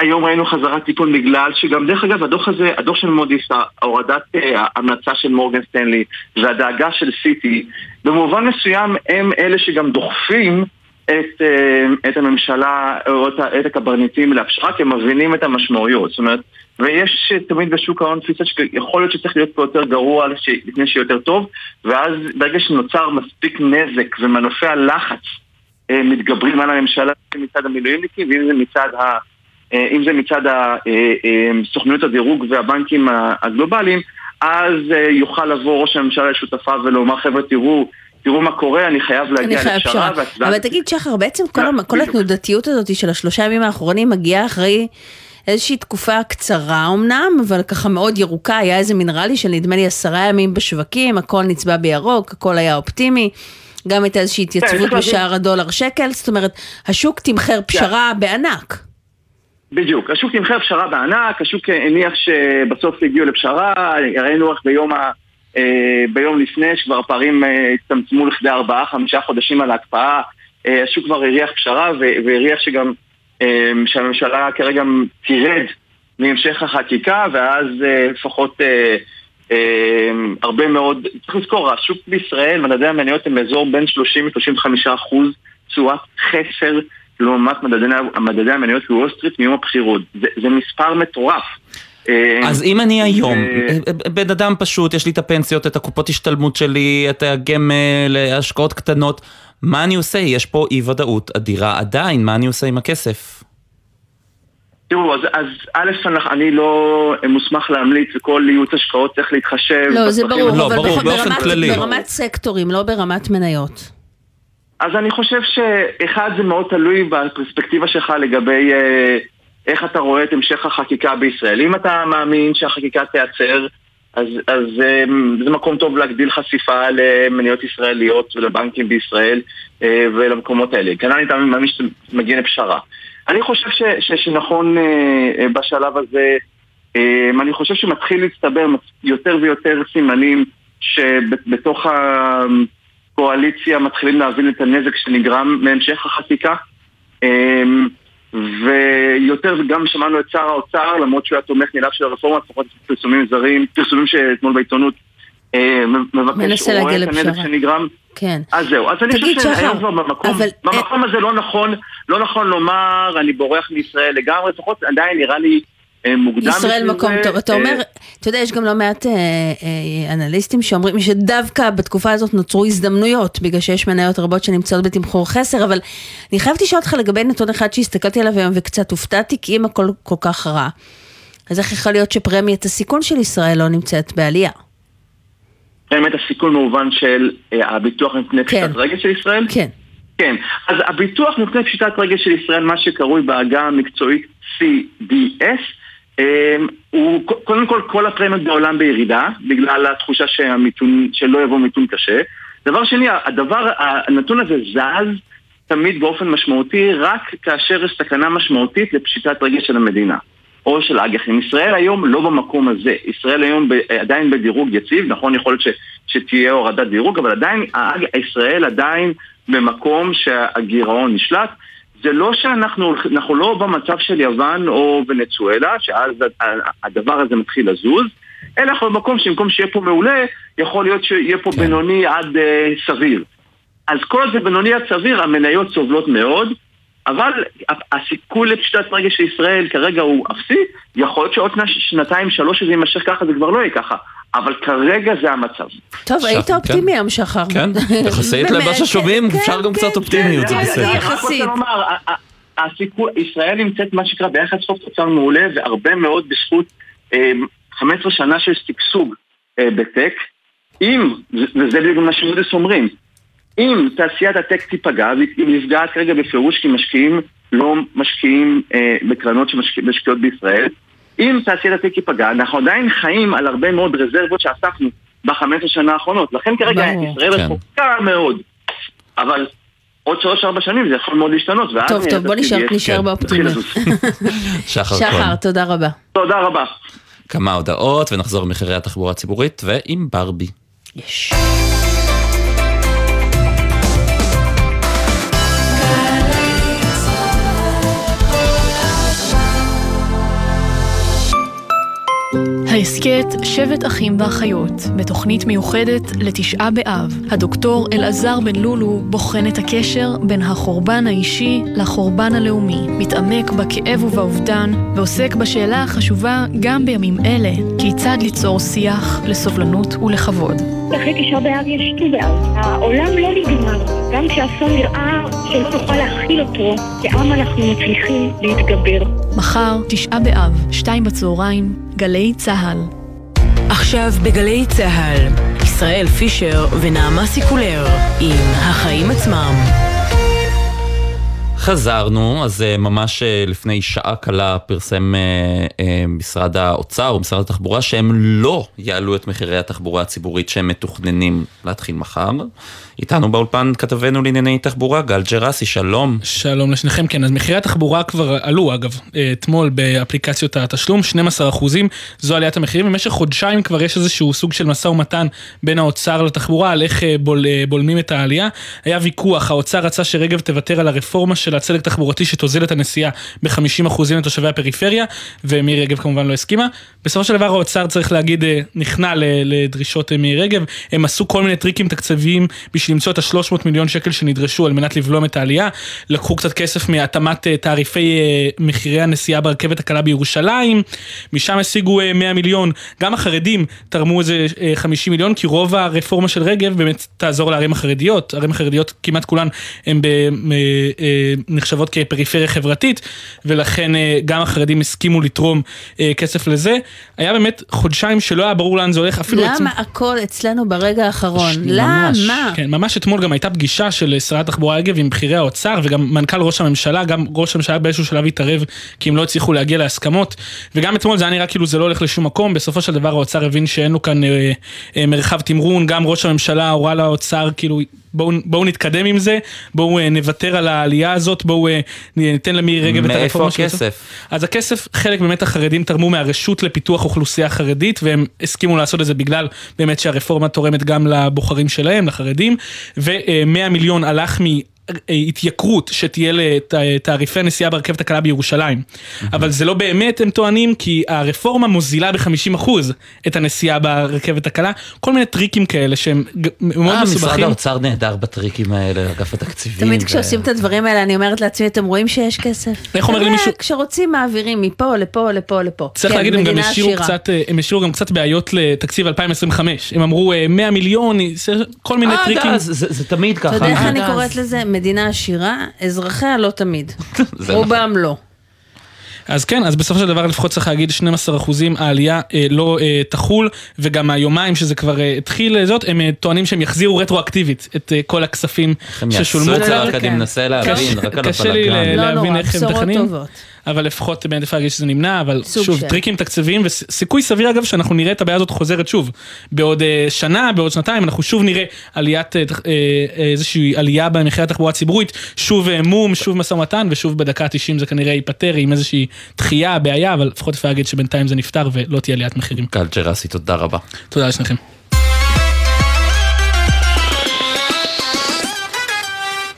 היום ראינו חזרת טיפול בגלל שגם, דרך אגב, הדוח הזה, הדוח של מודי'ס, ההורדת אה, ההמלצה של מורגן סטנלי והדאגה של סיטי, במובן מסוים הם אלה שגם דוחפים את, אה, את הממשלה או את, את הקברניטים להפשרה, כי הם מבינים את המשמעויות. זאת אומרת, ויש תמיד בשוק ההון תפיסה שיכול להיות שצריך להיות פה יותר גרוע לפני שיהיה יותר טוב, ואז ברגע שנוצר מספיק נזק ומנופי הלחץ אה, מתגברים על הממשלה, אם זה מצד המילואימניקים ואם זה מצד ה... אה, אם זה מצד סוכנויות הדירוג והבנקים הגלובליים, אז יוכל לבוא ראש הממשלה לשותפיו ולומר, חבר'ה, תראו, תראו מה קורה, אני חייב אני להגיע חייב לפשרה. אבל תגיד, שחר, בעצם כל לא, המ- כל בדיוק. התנודתיות הזאת של השלושה ימים האחרונים מגיעה אחרי איזושהי תקופה קצרה אמנם, אבל ככה מאוד ירוקה, היה איזה מין רלי של נדמה לי עשרה ימים בשווקים, הכל נצבע בירוק, הכל היה אופטימי. גם הייתה איזושהי התייצבות צריך להבין- בשער הדולר שקל, זאת אומרת, השוק תמחר פשרה בענק. בדיוק, השוק תמחר פשרה בענק, השוק הניח שבסוף הגיעו לפשרה, ראינו איך ביום, ה, ביום לפני שכבר הפערים אה, הצטמצמו לכדי ארבעה, חמישה חודשים על ההקפאה, אה, השוק כבר הריח פשרה והריח שגם אה, שהממשלה כרגע תרד מהמשך החקיקה ואז אה, לפחות אה, אה, הרבה מאוד, צריך לזכור, השוק בישראל, מדדי המניות הם באזור בין 30 ל-35 אחוז תשואת חסר לעומת מדדי, מדדי המניות בוול סטריט מיום הבחירות. זה, זה מספר מטורף. אה, אז אם אני היום, בן אדם פשוט, יש לי את הפנסיות, את הקופות השתלמות שלי, את הגמל, השקעות קטנות, מה אני עושה? יש פה אי ודאות אדירה עדיין, מה אני עושה עם הכסף? תראו, אז, אז א', אני לא מוסמך להמליץ, וכל ייעוץ השקעות צריך להתחשב. לא, זה ברור, לא, אבל ברור, ברמת- כללי. ברמת סקטורים, לא ברמת מניות. אז אני חושב שאחד זה מאוד תלוי בפרספקטיבה שלך לגבי אה, איך אתה רואה את המשך החקיקה בישראל. אם אתה מאמין שהחקיקה תיעצר אז, אז אמ, זה מקום טוב להגדיל חשיפה למניות ישראליות ולבנקים בישראל אה, ולמקומות האלה. כאן אני מאמין שזה מגיע לפשרה. אני חושב ש, ש, שנכון אה, בשלב הזה, אני חושב שמתחיל להצטבר יותר ויותר סימנים שבתוך הקואליציה מתחילים להבין את הנזק שנגרם מהמשך החקיקה. ויותר גם שמענו את שר האוצר, למרות שהוא היה תומך נלהב של הרפורמה, לפחות פרסומים זרים, פרסומים שאתמול בעיתונות אה, מבקש, הוא רואה את הנזק שנגרם. כן. אז זהו, אז אני חושב שהיום כבר במקום, אבל... במקום הזה לא נכון, לא נכון לומר, אני בורח מישראל לגמרי, לפחות עדיין נראה לי אה, מוקדם ישראל מקום טוב. אתה אומר, אה, אתה יודע, יש גם לא מעט אה, אנליסטים שאומרים שדווקא בתקופה הזאת נוצרו הזדמנויות, בגלל שיש מניות רבות שנמצאות בתמחור חסר, אבל אני חייבת לשאול אותך לגבי נתון אחד שהסתכלתי עליו היום וקצת הופתעתי, כי אם הכל כל כך רע, אז איך יכול להיות שפרמיית הסיכון של ישראל לא נמצאת בעלייה? פרמיית הסיכון במובן של הביטוח מפני פשיטת כן. רגל של ישראל? כן. כן, אז הביטוח מפני פשיטת רגל של ישראל, מה שקרוי בעגה המקצועית CDS, הוא קודם כל כל הפרמיות בעולם בירידה בגלל התחושה שהמיתון, שלא יבוא מיתון קשה. דבר שני, הדבר, הנתון הזה זז תמיד באופן משמעותי רק כאשר יש סכנה משמעותית לפשיטת רגל של המדינה או של האג"חים. ישראל היום לא במקום הזה, ישראל היום ב, עדיין בדירוג יציב, נכון יכול להיות ש, שתהיה הורדת דירוג, אבל עדיין, ישראל עדיין במקום שהגירעון נשלט זה לא שאנחנו אנחנו לא במצב של יוון או ונצואלה, שאז הדבר הזה מתחיל לזוז, אלא אנחנו במקום שבמקום שיהיה פה מעולה, יכול להיות שיהיה פה כן. בינוני עד uh, סביר. אז כל זה בינוני עד סביר, המניות סובלות מאוד, אבל הסיכוי לפשיטת רגל של ישראל כרגע הוא אפסי, יכול להיות שעוד שנתיים, שלוש שזה יימשך ככה, זה כבר לא יהיה ככה. אבל כרגע זה המצב. טוב, היית אופטימי היום, שחר. כן, (laughs) יחסית למה ששומעים, אפשר גם קצת אופטימיות, זה בסדר. יחסית. ישראל נמצאת מה שנקרא ביחס חוב תוצר מעולה, והרבה מאוד בזכות 15 שנה של שגשוג בטק. אם, וזה בדיוק מה שמודס אומרים, אם תעשיית הטק תיפגע, והיא נפגעת כרגע בפירוש כי משקיעים לא משקיעים בקרנות שמשקיעות בישראל, אם תעשיית הטק ייפגע, אנחנו עדיין חיים על הרבה מאוד רזרבות שאספנו בחמש השנה האחרונות. לכן כרגע ישראל כן. רחוקה מאוד. אבל עוד שלוש-ארבע שנים זה יכול מאוד להשתנות. טוב, טוב, בוא נשאר, נשאר כן. באופטימיות. (laughs) שחר שחר, תודה רבה. תודה רבה. כמה הודעות ונחזור למחירי התחבורה הציבורית ועם ברבי. יש. ההסכת שבט אחים ואחיות, בתוכנית מיוחדת לתשעה באב. הדוקטור אלעזר בן לולו בוחן את הקשר בין החורבן האישי לחורבן הלאומי, מתעמק בכאב ובאובדן, ועוסק בשאלה החשובה גם בימים אלה, כיצד ליצור שיח לסובלנות ולכבוד. אחרי תשעה באב יש ט"ו באב. העולם לא נגמר. גם כשאסון נראה שלא נוכל להכיל אותו, כעם אנחנו מצליחים להתגבר. מחר, תשעה באב, שתיים בצהריים, גלי צה"ל. עכשיו בגלי צה"ל, ישראל פישר ונעמה סיקולר עם החיים עצמם. חזרנו, אז אה, ממש אה, לפני שעה קלה פרסם אה, משרד האוצר או משרד התחבורה שהם לא יעלו את מחירי התחבורה הציבורית שהם מתוכננים להתחיל מחר. איתנו באולפן כתבנו לענייני תחבורה, גל ג'רסי, שלום. שלום לשניכם, כן, אז מחירי התחבורה כבר עלו, אגב, אתמול באפליקציות התשלום, 12 אחוזים, זו עליית המחירים. במשך חודשיים כבר יש איזשהו סוג של משא ומתן בין האוצר לתחבורה, על איך בול, בולמים את העלייה. היה ויכוח, האוצר רצה שרגב תוותר על הרפורמה של הצדק תחבורתי שתוזיל את הנסיעה ב-50% לתושבי הפריפריה, ומירי רגב כמובן לא הסכימה. בסופו של דבר האוצר צריך להגיד, נכנע לדרישות מירי רגב, הם עשו כל מיני טריקים תקציביים בשביל למצוא את ה-300 מיליון שקל שנדרשו על מנת לבלום את העלייה. לקחו קצת כסף מהתאמת תעריפי מחירי הנסיעה ברכבת הקלה בירושלים, משם השיגו 100 מיליון. גם החרדים תרמו איזה 50 מיליון, כי רוב הרפורמה של רגב באמת תעזור לערים החרדיות. הערים החרדיות כמעט כולן הן נחשבות כפריפריה חברתית, ולכן אה, גם החרדים הסכימו לתרום אה, כסף לזה. היה באמת חודשיים שלא היה ברור לאן זה הולך, אפילו... למה הכל אצלנו ברגע האחרון? ממש, למה? כן, ממש אתמול גם הייתה פגישה של שרת התחבורה רגב עם בכירי האוצר וגם מנכ"ל ראש הממשלה, גם ראש הממשלה באיזשהו שלב התערב כי הם לא הצליחו להגיע להסכמות וגם אתמול זה היה נראה כאילו זה לא הולך לשום מקום, בסופו של דבר האוצר הבין שאין לו כאן אה, אה, מרחב תמרון, גם ראש הממשלה הורה לאוצר כאילו בואו בוא נתקדם עם זה, בואו אה, נוותר על העלייה הזאת, בואו אה, ניתן למירי רגב את הרפורמה. מאיפה הכסף? אז הכסף, חלק באמת החרדים תרמו מהרשות לפיתוח אוכלוסייה חרדית, והם הסכימו לעשות את זה בגלל באמת שהרפורמה תורמת גם לבוחרים שלהם, לחרדים, ו-100 מיליון הלך מ... התייקרות שתהיה לתעריפי הנסיעה ברכבת הקלה בירושלים. אבל זה לא באמת, הם טוענים, כי הרפורמה מוזילה ב-50% את הנסיעה ברכבת הקלה. כל מיני טריקים כאלה שהם מאוד אה, משרד מסובכים. האוצר נהדר בטריקים האלה, אגף התקציבים. תמיד ו- כשעושים את הדברים האלה, אני אומרת לעצמי, אתם רואים שיש כסף? איך אומר לי אה, מישהו- כשרוצים מעבירים מפה, לפה, לפה, לפה. צריך כן, להגיד, הם גם השאירו. קצת, אה, הם השאירו גם קצת בעיות לתקציב 2025. הם אמרו אה, 100 מיליון, כל מיני טריקים. זה- תמיד ככה. אתה יודע איך אני. קוראת לזה? מדינה עשירה, אזרחיה לא תמיד. (laughs) זה רובם לא. אז כן, אז בסופו של דבר לפחות צריך להגיד 12 אחוזים העלייה אה, לא אה, תחול, וגם היומיים שזה כבר אה, התחיל אה, זאת, הם אה, טוענים שהם יחזירו רטרואקטיבית את אה, כל הכספים איך הם ששולמו. יעשו את זה? לא, רק כן. אני מנסה להבין, רק על קשה לי הבלאגן. ל- לא להבין נורא, איך הם. טובות. אבל לפחות באמת אפשר להגיד שזה נמנע, אבל שוב, של. טריקים תקציביים, וסיכוי סביר אגב שאנחנו נראה את הבעיה הזאת חוזרת שוב. בעוד אה, שנה, בעוד שנתיים, אנחנו שוב נראה עליית, אה, אה, אה, איזושהי עלייה במחירי התחבורה הציבורית, שוב אה, מום, שוב משא ומתן, ושוב בדקה ה-90 זה כנראה ייפתר עם איזושהי דחייה, בעיה, אבל לפחות אפשר להגיד שבינתיים זה נפתר ולא תהיה עליית מחירים. קל ג'רסי, תודה רבה. תודה לשניכם.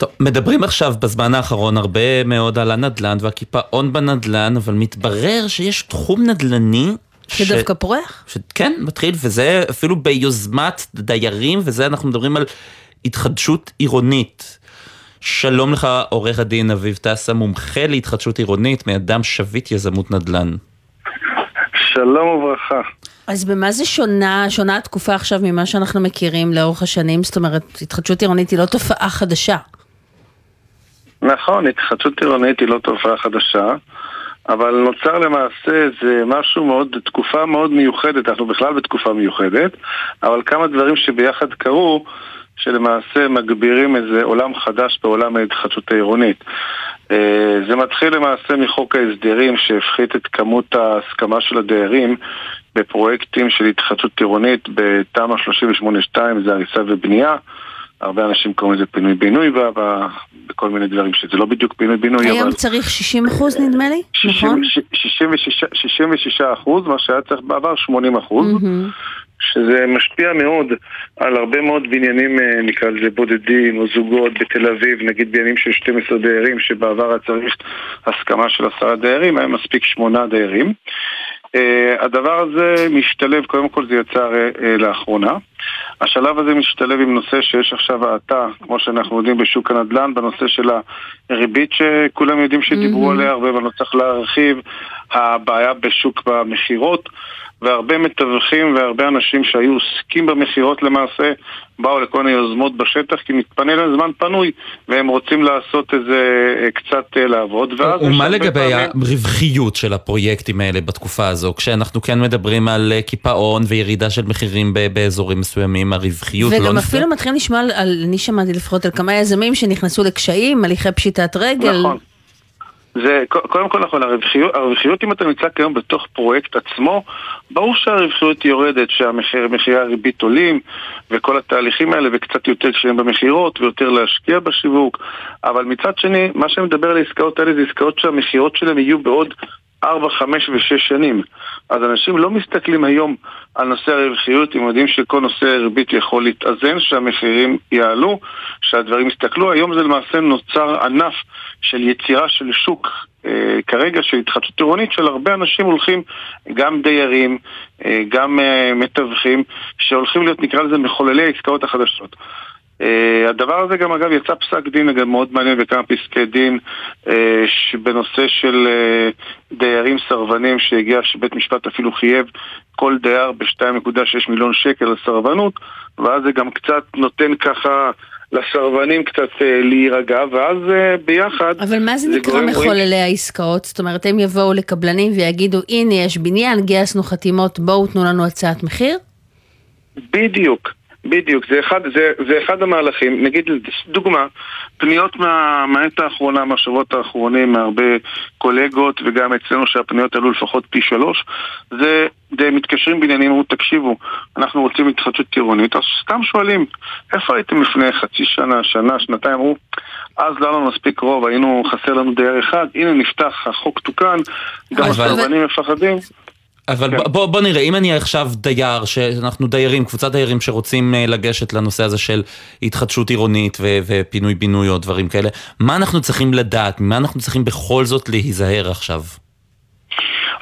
טוב, מדברים עכשיו בזמן האחרון הרבה מאוד על הנדל"ן והקיפאון בנדל"ן, אבל מתברר שיש תחום נדל"ני שדווקא פורח? ש... כן, מתחיל, וזה אפילו ביוזמת דיירים, וזה אנחנו מדברים על התחדשות עירונית. שלום לך, עורך הדין אביב טסה, מומחה להתחדשות עירונית, מאדם שביט יזמות נדל"ן. שלום וברכה. אז במה זה שונה, שונה התקופה עכשיו ממה שאנחנו מכירים לאורך השנים? זאת אומרת, התחדשות עירונית היא לא תופעה חדשה. נכון, התחדשות עירונית היא לא תופעה חדשה, אבל נוצר למעשה איזה משהו מאוד, תקופה מאוד מיוחדת, אנחנו בכלל בתקופה מיוחדת, אבל כמה דברים שביחד קרו, שלמעשה מגבירים איזה עולם חדש בעולם ההתחדשות העירונית. אה, זה מתחיל למעשה מחוק ההסדרים שהפחית את כמות ההסכמה של הדיירים בפרויקטים של התחדשות עירונית בתמ"א 38-2 זה הריסה ובנייה. הרבה אנשים קוראים לזה פינוי-בינוי בכל מיני דברים שזה לא בדיוק פינוי-בינוי, היום אבל צריך 60 אחוז נדמה לי, 60 נכון? 66 66 אחוז, מה שהיה צריך בעבר 80 אחוז. מהמם. שזה משפיע מאוד על הרבה מאוד בניינים, אה, נקרא לזה בודדים או זוגות בתל אביב, נגיד בניינים של 12 דיירים, שבעבר היה צריך הסכמה של עשרה דיירים, היה מספיק שמונה דיירים. Uh, הדבר הזה משתלב, קודם כל זה יצא uh, לאחרונה. השלב הזה משתלב עם נושא שיש עכשיו האטה, כמו שאנחנו יודעים בשוק הנדל"ן, בנושא של הריבית שכולם יודעים שדיברו Mhm. עליה הרבה, אבל לא צריך להרחיב, הבעיה בשוק במכירות, והרבה מתווכים והרבה אנשים שהיו עוסקים במכירות למעשה, באו לכל מיני יוזמות בשטח, כי מתפנה להם זמן פנוי, והם רוצים לעשות איזה אה, קצת אה, לעבוד, ואז... ומה לגבי פעמים- הרווחיות של הפרויקטים האלה בתקופה הזו? כשאנחנו כן מדברים על אה, קיפאון וירידה של מחירים ב- באזורים מסוימים, הרווחיות לא וגם נפגעת? אפילו מתחילים לשמוע על, אני שמעתי לפחות על כמה יזמים שנכנסו לקשיים, הליכי פשיטת רגל. נכון. זה, קודם כל נכון, הרווחיות, הרווחיות אם אתה נמצא כיום בתוך פרויקט עצמו, ברור שהרווחיות יורדת, שהמחירי הריבית עולים וכל התהליכים האלה וקצת יותר קשיים במכירות ויותר להשקיע בשיווק. אבל מצד שני, מה שמדבר על העסקאות האלה זה עסקאות שהמכירות שלהם יהיו בעוד 4, 5 ו-6 שנים אז אנשים לא מסתכלים היום על נושא הרווחיות, הם יודעים שכל נושא הריבית יכול להתאזן, שהמחירים יעלו, שהדברים יסתכלו. היום זה למעשה נוצר ענף של יצירה של שוק אה, כרגע של התחדשות עירונית של הרבה אנשים הולכים, גם דיירים, אה, גם אה, מתווכים, שהולכים להיות נקרא לזה מחוללי העסקאות החדשות. Uh, הדבר הזה גם אגב יצא פסק דין גם מאוד מעניין בכמה פסקי דין uh, בנושא של uh, דיירים סרבנים שהגיע שבית משפט אפילו חייב כל דייר ב-2.6 מיליון שקל לסרבנות ואז זה גם קצת נותן ככה לסרבנים קצת אה, להירגע, ואז אה, ביחד... אבל מה זה נקרא גורם- מחוללי העסקאות? זאת אומרת, הם יבואו לקבלנים ויגידו, הנה יש בניין, גייסנו חתימות, בואו תנו לנו הצעת מחיר? בדיוק, בדיוק, זה אחד, זה, זה אחד המהלכים, נגיד דוגמה, פניות מה, מהעת האחרונה, מהשבועות האחרונים, מהרבה קולגות וגם אצלנו שהפניות עלו לפחות פי שלוש, זה, זה מתקשרים בעניינים, אמרו תקשיבו, אנחנו רוצים התחדשות עירונית, אז סתם שואלים, איפה הייתם לפני חצי שנה, שנה, שנתיים, אמרו, אז לא היה לנו מספיק רוב, היינו, חסר לנו דייר אחד, הנה נפתח, החוק תוקן, גם הסרבנים מפחדים. אבל ב- בוא, בוא נראה, אם אני עכשיו דייר, שאנחנו דיירים, קבוצת דיירים שרוצים אה, לגשת לנושא הזה של התחדשות עירונית ו- ופינוי-בינוי או דברים כאלה, מה אנחנו צריכים לדעת? ממה אנחנו צריכים בכל זאת להיזהר עכשיו?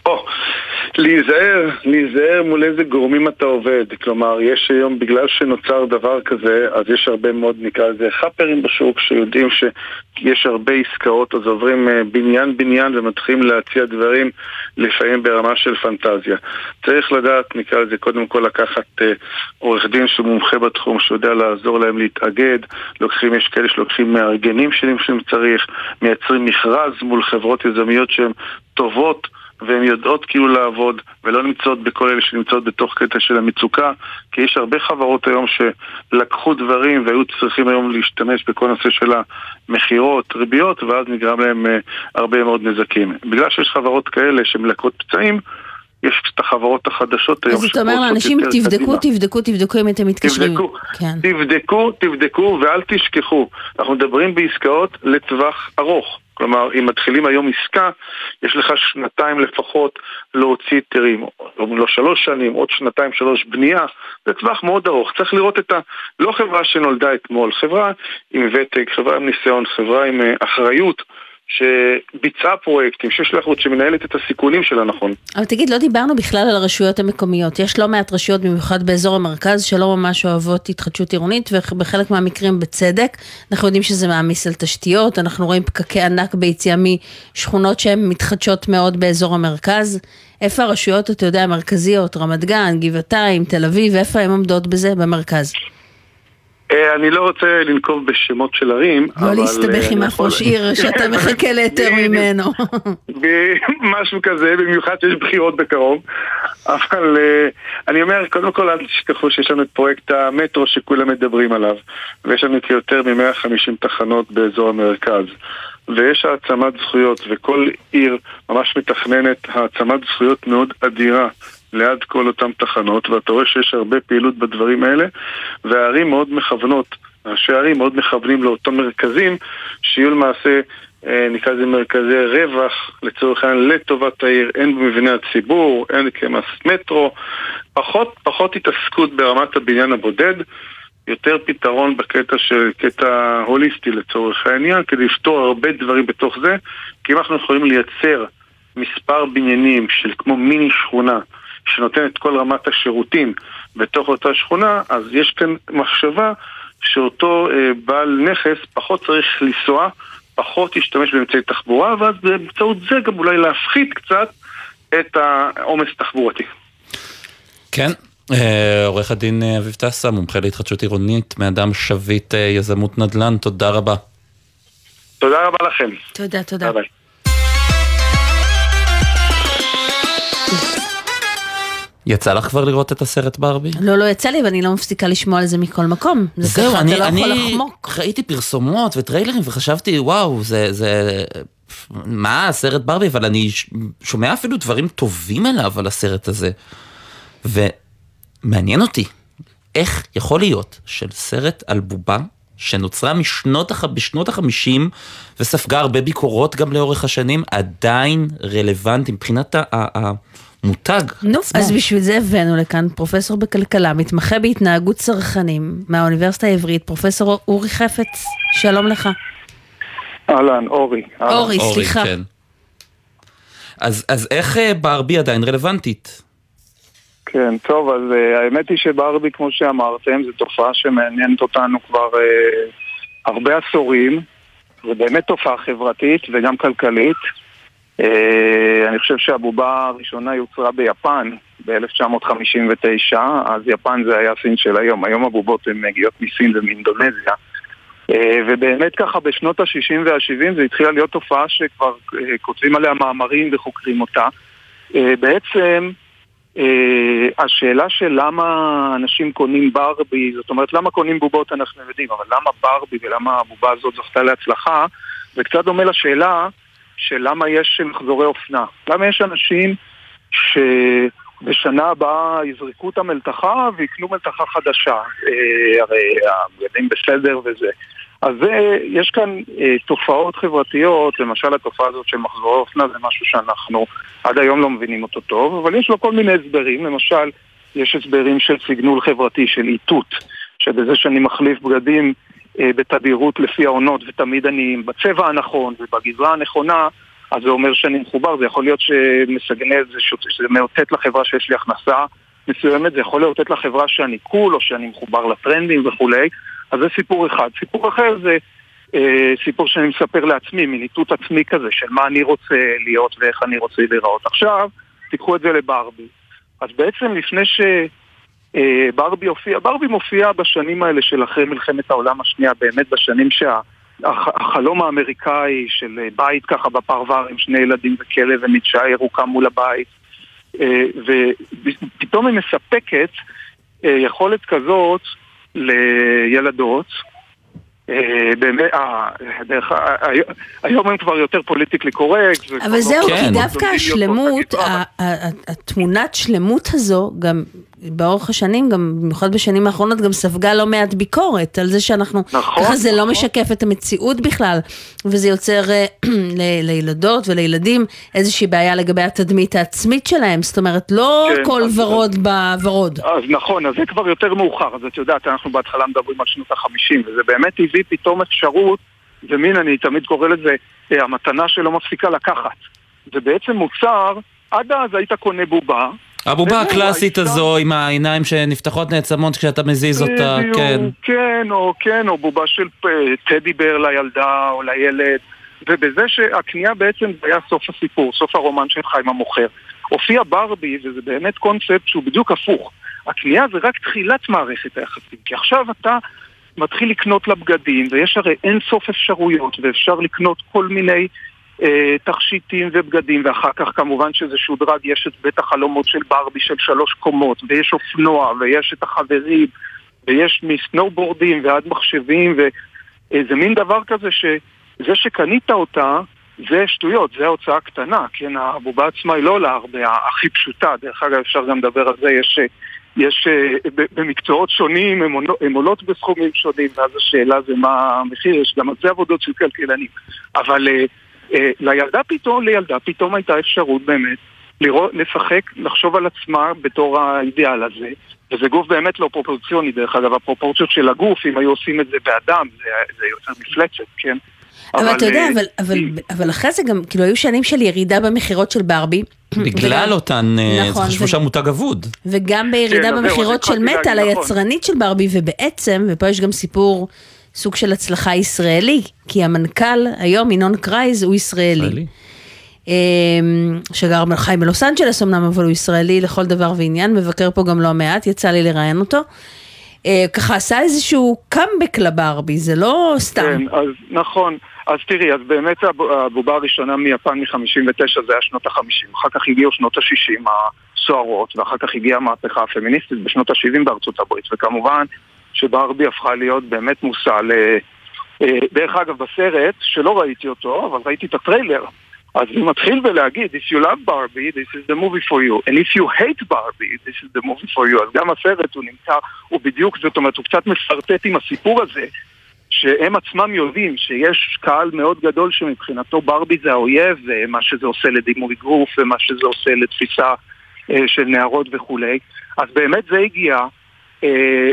או, להיזהר, להיזהר מול איזה גורמים אתה עובד. כלומר, יש היום, בגלל שנוצר דבר כזה, אז יש הרבה מאוד, נקרא לזה, חאפרים בשוק, שיודעים שיש הרבה עסקאות, אז עוברים אה, בניין-בניין ומתחילים להציע דברים, לפעמים ברמה של פנטזיה. צריך לדעת, נקרא לזה, קודם כל לקחת אה, עורך דין שהוא מומחה בתחום, שיודע לעזור להם להתאגד. לוקחים, יש כאלה שלוקחים מארגנים שלהם שאם צריך, מייצרים מכרז מול חברות יזמיות שהן טובות. והן יודעות כאילו לעבוד ולא נמצאות בכל אלה שנמצאות בתוך קטע של המצוקה כי יש הרבה חברות היום שלקחו דברים והיו צריכים היום להשתמש בכל נושא של המכירות, ריביות ואז נגרם להם uh, הרבה מאוד נזקים. בגלל שיש חברות כאלה שמלקות פצעים יש את החברות החדשות היום אז אתה אומר לאנשים, תבדקו. תבדקו, תבדקו אם אתם מתקשרים. תבדקו, כן. תבדקו, תבדקו ואל תשכחו. אנחנו מדברים בעסקאות לטווח ארוך. כלומר, אם מתחילים היום עסקה, יש לך שנתיים לפחות להוציא היתרים. או לא שלוש שנים, עוד שנתיים, שלוש בנייה. זה טווח מאוד ארוך. צריך לראות את ה... לא חברה שנולדה אתמול, חברה עם ותק, חברה עם ניסיון, חברה עם אה, אחריות. שביצעה פרויקטים, שיש לה אחריות, שמנהלת את הסיכונים שלה נכון. אבל תגיד, לא דיברנו בכלל על הרשויות המקומיות. יש לא מעט רשויות, במיוחד באזור המרכז, שלא ממש אוהבות התחדשות עירונית, ובחלק מהמקרים בצדק. אנחנו יודעים שזה מעמיס על תשתיות, אנחנו רואים פקקי ענק ביציאה משכונות שהן מתחדשות מאוד באזור המרכז. איפה הרשויות, אתה יודע, המרכזיות, רמת גן, גבעתיים, תל אביב, איפה הן עומדות בזה במרכז? אה, אני לא רוצה לנקוב בשמות של ערים, לא להסתבך אה, עם אני אף ראש עיר שאתה (laughs) מחכה להיתר. ממנו. משהו כזה, במיוחד שיש בחירות בקרוב. אבל אה, אני אומר, קודם כל אל תשכחו שיש לנו את פרויקט המטרו שכולם מדברים עליו, ויש לנו יותר מ-150 תחנות באזור המרכז. ויש העצמת זכויות, וכל עיר ממש מתכננת העצמת זכויות מאוד אדירה ליד כל אותן תחנות, ואתה רואה שיש הרבה פעילות בדברים האלה, והערים מאוד מכוונות, ראשי הערים מאוד מכוונים לאותם מרכזים, שיהיו למעשה אה, נקרא לזה מרכזי רווח, לצורך העניין, לטובת העיר, הן במבני הציבור, הן כמס מטרו, פחות, פחות התעסקות ברמת הבניין הבודד, יותר פתרון בקטע של קטע הוליסטי לצורך העניין, כדי לפתור הרבה דברים בתוך זה, כי אם אנחנו יכולים לייצר מספר בניינים של כמו מיני שכונה, שנותן את כל רמת השירותים בתוך אותה שכונה, אז יש כאן מחשבה שאותו אה, בעל נכס פחות צריך לנסוע, פחות ישתמש באמצעי תחבורה, ואז באמצעות זה גם אולי להפחית קצת את העומס התחבורתי. כן. אה, עורך הדין אה, אביב טסה, מומחה להתחדשות עירונית, מאדם שביט אה, יזמות נדל"ן, תודה רבה. תודה רבה לכם. תודה, תודה. ביי. יצא לך כבר לראות את הסרט ברבי? לא, לא יצא לי, ואני לא מפסיקה לשמוע על זה מכל מקום. זה זהו, ככה, אני, אתה לא יכול אני לחמוק. ראיתי פרסומות וטריילרים וחשבתי, וואו, זה, זה... מה, הסרט ברבי? אבל אני שומע אפילו דברים טובים עליו, על הסרט הזה. ומעניין אותי, איך יכול להיות של סרט על בובה שנוצרה משנות, הח... בשנות החמישים וספגה הרבה ביקורות גם לאורך השנים, עדיין רלוונטי מבחינת ה... ה... המותג נו, עצמו. אז בשביל זה הבאנו לכאן פרופסור בכלכלה, מתמחה בהתנהגות צרכנים מהאוניברסיטה העברית, פרופסור אורי חפץ, שלום לך. אהלן, אורי. אהלן. אורי, סליחה. כן. אז, אז איך אה, ברבי עדיין רלוונטית? כן, טוב, אז uh, האמת היא שברבי, כמו שאמרתם, זו תופעה שמעניינת אותנו כבר uh, הרבה עשורים. זו באמת תופעה חברתית וגם כלכלית. Uh, אני חושב שהבובה הראשונה יוצרה ביפן ב-1959, אז יפן זה היה סין של היום. היום הבובות הן מגיעות מסין ומאינדונזיה. אה, ובאמת ככה בשנות ה-60 וה-70 זה התחילה להיות תופעה שכבר אה, כותבים עליה מאמרים וחוקרים אותה. אה, בעצם השאלה של למה אנשים קונים ברבי, זאת אומרת למה קונים בובות אנחנו יודעים, אבל למה ברבי ולמה הבובה הזאת זכתה להצלחה, זה קצת דומה לשאלה של למה יש מחזורי אופנה. למה יש אנשים שבשנה הבאה יזרקו את המלתחה ויקנו מלתחה חדשה. הרי הבגדים בסדר וזה. אז זה, יש כאן אה, תופעות חברתיות, למשל התופעה הזאת של מחזורי אופנה זה משהו שאנחנו עד היום לא מבינים אותו טוב, אבל יש לו כל מיני הסברים, למשל יש הסברים של סיגנול חברתי, של איתות, שבזה שאני מחליף בגדים אה, בתדירות לפי העונות ותמיד אני בצבע הנכון ובגזרה הנכונה, אז זה אומר שאני מחובר, זה יכול להיות שמסגנז, שזה מאותת לחברה שיש לי הכנסה מסוימת, זה יכול לאותת לחברה שאני קול או שאני מחובר לטרנדים וכולי. אז זה סיפור אחד. סיפור אחר זה אה, סיפור שאני מספר לעצמי, מין איתות עצמי כזה, של מה אני רוצה להיות ואיך אני רוצה להיראות. עכשיו, תיקחו את זה לברבי. אז בעצם לפני שברבי אה, הופיע, ברבי מופיע בשנים האלה של אחרי מלחמת העולם השנייה, באמת בשנים שה... החלום האמריקאי של בית ככה בפרבר עם שני ילדים וכלב ומדשאה ירוקה מול הבית אה, ופתאום היא מספקת אה, יכולת כזאת לילדות. אה, באמת, אה, היום הם כבר יותר פוליטיקלי קורקט. אבל לא זהו, כי דווקא השלמות, התמונת שלמות הזו, גם באורך השנים, גם במיוחד בשנים האחרונות, גם ספגה לא מעט ביקורת על זה שאנחנו, נכון, ככה זה לא נכון. משקף את המציאות בכלל, וזה יוצר אה, (clears throat) לילדות ולילדים איזושהי בעיה לגבי התדמית העצמית שלהם, זאת אומרת, לא כן, כל אז, ורוד בוורוד. אז נכון, אז זה כבר יותר מאוחר, אז את יודעת, אנחנו בהתחלה מדברים על שנות החמישים, וזה באמת הביא פתאום אפשרות, ומין, אני תמיד קורא לזה, אה, המתנה שלא מפסיקה לקחת. זה בעצם מוצר, עד אז היית קונה בובה, הבובה הקלאסית הזו עם העיניים שנפתחות נעצמות כשאתה מזיז אותה, כן. כן, או כן, או בובה של טדי בר לילדה או לילד, ובזה שהקנייה בעצם היה סוף הסיפור, סוף הרומן שלך עם המוכר. הופיע ברבי, וזה באמת קונספט שהוא בדיוק הפוך. הקנייה זה רק תחילת מערכת היחסים, כי עכשיו אתה מתחיל לקנות לבגדים, ויש הרי אין סוף אפשרויות, ואפשר לקנות כל מיני תכשיטים ובגדים, ואחר כך כמובן שזה שודרג, יש את בית החלומות של ברבי של שלוש קומות, ויש אופנוע, ויש את החברים, ויש מסנובורדים ועד מחשבים, ואיזה מין דבר כזה שזה שקנית אותה, זה שטויות, זה ההוצאה קטנה, כן, הבובה עצמה היא לא עולה הרבה, הכי פשוטה, דרך אגב אפשר גם לדבר על זה, יש, יש אה, במקצועות שונים, הן עולות בסכומים שונים, ואז השאלה זה מה המחיר, יש גם על זה עבודות של כלכלנים, אבל אה, אה, לילדה פתאום, לילדה פתאום הייתה אפשרות באמת לראות, לשחק, לחשוב על עצמה בתור האידיאל הזה, וזה גוף באמת לא פרופורציוני, דרך אגב, הפרופורציות של הגוף, אם היו עושים את זה באדם, זה, זה יוצר מפלצת, כן? אבל, אבל אתה יודע, אה, אבל, אבל, אבל אחרי זה גם, כאילו, היו שנים של ירידה במכירות של ברבי. (clears throat) בגלל וגם, אותן, אה, נכון, חשבו שהמותג אבוד. וגם בירידה כן, במכירות של מאטל, נכון. היצרנית של ברבי, ובעצם, ופה יש גם סיפור סוג של הצלחה ישראלי, כי המנכ"ל היום, ינון קרייז, הוא ישראלי. ישראלי. אמ, שגר חי בלוס אנג'לס אמנם, אבל הוא ישראלי לכל דבר ועניין, מבקר פה גם לא מעט, יצא לי לראיין אותו. אה, ככה עשה איזשהו קאמבק לברבי, זה לא סתם. כן, אז נכון. אז תראי, אז באמת הבובה הראשונה מיפן מ-59 זה היה שנות ה-50, אחר כך הגיעו שנות ה-60 הסוערות, ואחר כך הגיעה המהפכה הפמיניסטית בשנות ה-70 בארצות הברית, וכמובן שברבי הפכה להיות באמת מושא ל... אה, דרך אגב, בסרט, שלא ראיתי אותו, אבל ראיתי את הטריילר, אז הוא מתחיל בלהגיד, If you love Barbie, this is the movie for you, and if you hate Barbie, this is the movie for you. אז גם הסרט הוא נמצא, הוא בדיוק, זאת אומרת, הוא קצת משרטט עם הסיפור הזה, שהם עצמם יודעים שיש קהל מאוד גדול שמבחינתו ברבי זה האויב, ומה שזה עושה לדימוי גוף, ומה שזה עושה לתפיסה אה, של נערות וכולי. אז באמת זה הגיע. אה,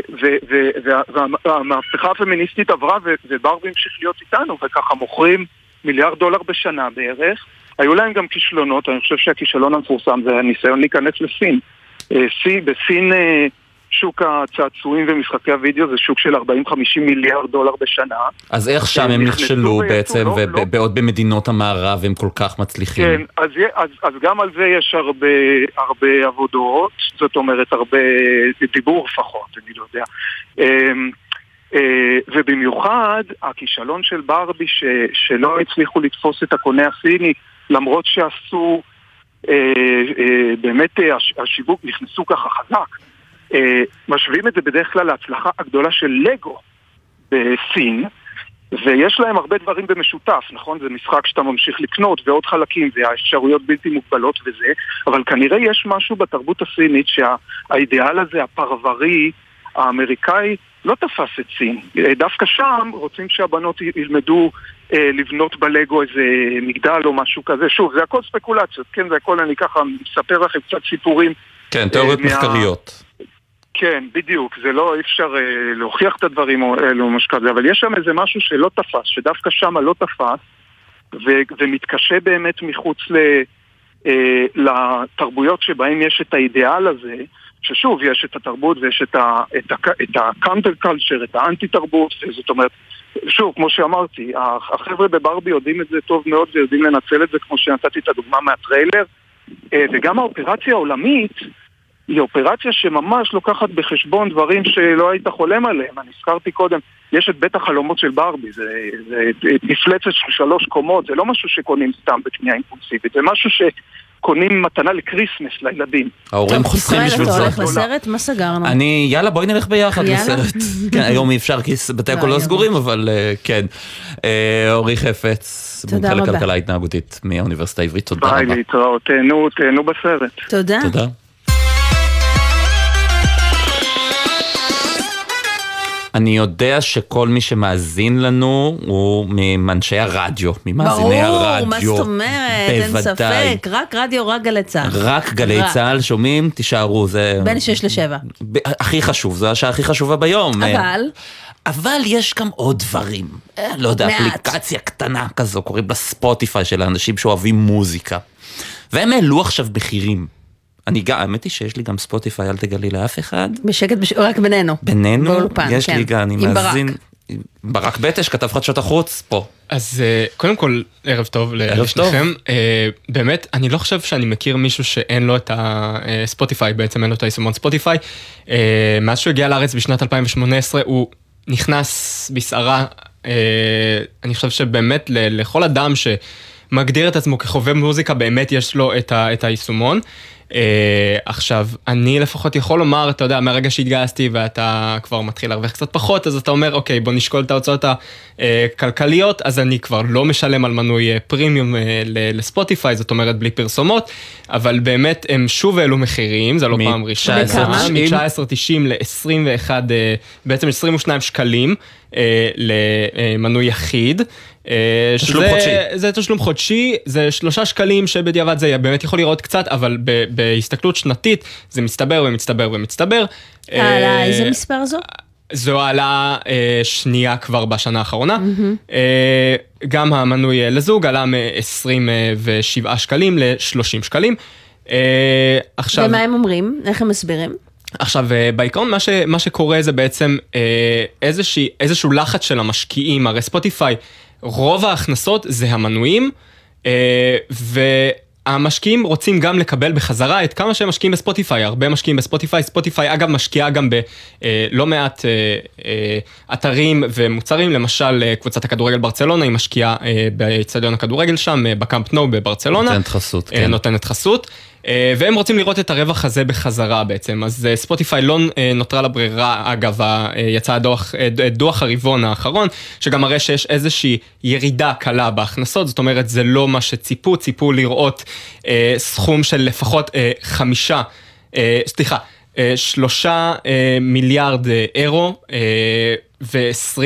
והמהפכה הפמיניסטית עברה וברבי המשיך להיות איתנו וככה מוכרים מיליארד דולר בשנה בערך. היו להם גם כישלונות, אני חושב שהכישלון המפורסם זה הניסיון להיכנס לסין. אה, בסין אה, שוק הצעצועים ומשחקי הוידאו זה שוק של 40-50 מיליארד דולר בשנה. אז איך שם הם נכשלו בעצם, לא, ובעוד לא. במדינות המערב הם כל כך מצליחים? כן, אז, אז, אז גם על זה יש הרבה, הרבה עבודות, זאת אומרת הרבה דיבור לפחות, אני לא יודע. אמ, אה, ובמיוחד הכישלון של ברבי ש, שלא הצליחו לתפוס את הקונה הסיני למרות שעשו אה, אה, באמת אה, הש, השיווק נכנסו ככה חזק משווים את זה בדרך כלל להצלחה הגדולה של לגו בסין ויש להם הרבה דברים במשותף, נכון? זה משחק שאתה ממשיך לקנות ועוד חלקים והאפשרויות בלתי מוגבלות וזה, אבל כנראה יש משהו בתרבות הסינית שהאידיאל הזה, הפרברי, האמריקאי, לא תפס את סין. דווקא שם רוצים שהבנות ילמדו אה, לבנות בלגו איזה מגדל או משהו כזה. שוב, זה הכל ספקולציות, כן? זה הכל, אני ככה מספר לכם קצת סיפורים. כן, תיאוריות אה, מה- מחקריות. כן, בדיוק, זה לא, אי אפשר אה, להוכיח את הדברים האלו או משהו כזה, אבל יש שם איזה משהו שלא תפס, שדווקא שם לא תפס, ו- ומתקשה באמת מחוץ ל, אה, לתרבויות שבהן יש את האידיאל הזה, ששוב, יש את התרבות ויש את, ה- את, ה- את הקאנטר קלצ'ר, את האנטי תרבות, זאת אומרת, שוב, כמו שאמרתי, הח- החבר'ה בברבי יודעים את זה טוב מאוד ויודעים לנצל את זה, כמו שנתתי את הדוגמה מהטריילר, אה, וגם האופרציה העולמית, היא אופרציה שממש לוקחת בחשבון דברים שלא היית חולם עליהם. אני הזכרתי קודם, יש את בית החלומות של ברבי, זה, זה מפלצת של שלוש קומות, זה לא משהו שקונים סתם בקנייה אימפולסיבית, זה משהו שקונים מתנה ל Christmas לילדים. ההורים חוסכים ישראל, בשביל אתה זה. הולך לסרט? מה סגרנו? אני, יאללה, בואי נלך ביחד. לסרט. (laughs) כן, היום אי אפשר כי בתי הקולנוע סגורים, אבל אה, כן. אה, אורי חפץ, מומחה. לכלכלה התנהגותית מהאוניברסיטה העברית, תודה ביי, רבה. להתראות, תהנו, תהנו בסרט. תודה. אני יודע שכל מי שמאזין לנו הוא מאנשי הרדיו, ממאזיני הרדיו. ברור, מה זאת אומרת? אין בוודאי. ספק. רק רדיו, רק גלי צה"ל. רק גלי רק. צה"ל שומעים, תישארו, זה... בין 6 ל-7. ב- הכי חשוב, זו השעה הכי חשובה ביום. אבל... אבל יש גם עוד דברים. אה, לא יודע, מעט. אפליקציה קטנה כזו, קוראים לה ספוטיפיי של האנשים שאוהבים מוזיקה. והם העלו עכשיו מחירים. אני גם, האמת היא שיש לי גם ספוטיפיי, אל תגלי לאף אחד. בשקט, בש- רק בינינו. בינינו, באולפן, יש כן. לי גם, אני עם מאזין. ברק בטש כתב חדשות החוץ, פה. אז אה, קודם כל, ערב טוב לשניכם. אה, באמת, אני לא חושב שאני מכיר מישהו שאין לו את הספוטיפיי, בעצם אין לו את היישומון ספוטיפיי. אה, מאז שהוא הגיע לארץ בשנת 2018, הוא נכנס בסערה. אה, אני חושב שבאמת ל- לכל אדם שמגדיר את עצמו כחובב מוזיקה, באמת יש לו את ה- את היישומון. Uh, עכשיו, אני לפחות יכול לומר, אתה יודע, מהרגע שהתגייסתי ואתה כבר מתחיל להרוויח קצת פחות, אז אתה אומר, אוקיי, בוא נשקול את ההוצאות הכלכליות, אז אני כבר לא משלם על מנוי אה, פרימיום אה, לספוטיפיי, זאת אומרת בלי פרסומות, אבל באמת הם שוב העלו מחירים, זה לא פעם ראשונה. בכמה? מ-19.90 ל-21, אה, בעצם 22 שקלים אה, למנוי יחיד. אה, תשלום שזה- חודשי. זה תשלום חודשי, זה שלושה שקלים שבדיעבד זה באמת יכול לראות קצת, אבל ב- בהסתכלות שנתית זה מצטבר ומצטבר ומצטבר. הלאה, אה, איזה מספר זו? זו העלאה אה, שנייה כבר בשנה האחרונה. מהמם. אה, גם המנוי אה, לזוג עלה מ-27 שקלים ל-30 שקלים. אה, עכשיו... ומה הם אומרים? איך הם מסבירים? עכשיו, אה, בעיקרון מה, ש, מה שקורה זה בעצם אה, איזושהי, איזשהו לחץ של המשקיעים, הרי ספוטיפיי, רוב ההכנסות זה המנויים, אה, והמשקיעים רוצים גם לקבל בחזרה את כמה שהם משקיעים בספוטיפיי, הרבה משקיעים בספוטיפיי, ספוטיפיי אגב משקיעה גם בלא מעט אתרים ומוצרים, למשל קבוצת הכדורגל ברצלונה, היא משקיעה באצטדיון הכדורגל שם, בקאמפ נו בברצלונה. נותנת חסות, כן. נותנת חסות. אה, והם רוצים לראות את הרווח הזה בחזרה בעצם, אז אה, ספוטיפיי לא אה, נותרה לה ברירה, אגב, יצא הדוח, דוח הרבעון האחרון, שגם מראה שיש איזושהי ירידה קלה בהכנסות, זאת אומרת זה לא מה שציפו, ציפו לראות אה, סכום של לפחות אה, חמישה, אה, סליחה, שלושה מיליארד אירו. אה, ו-20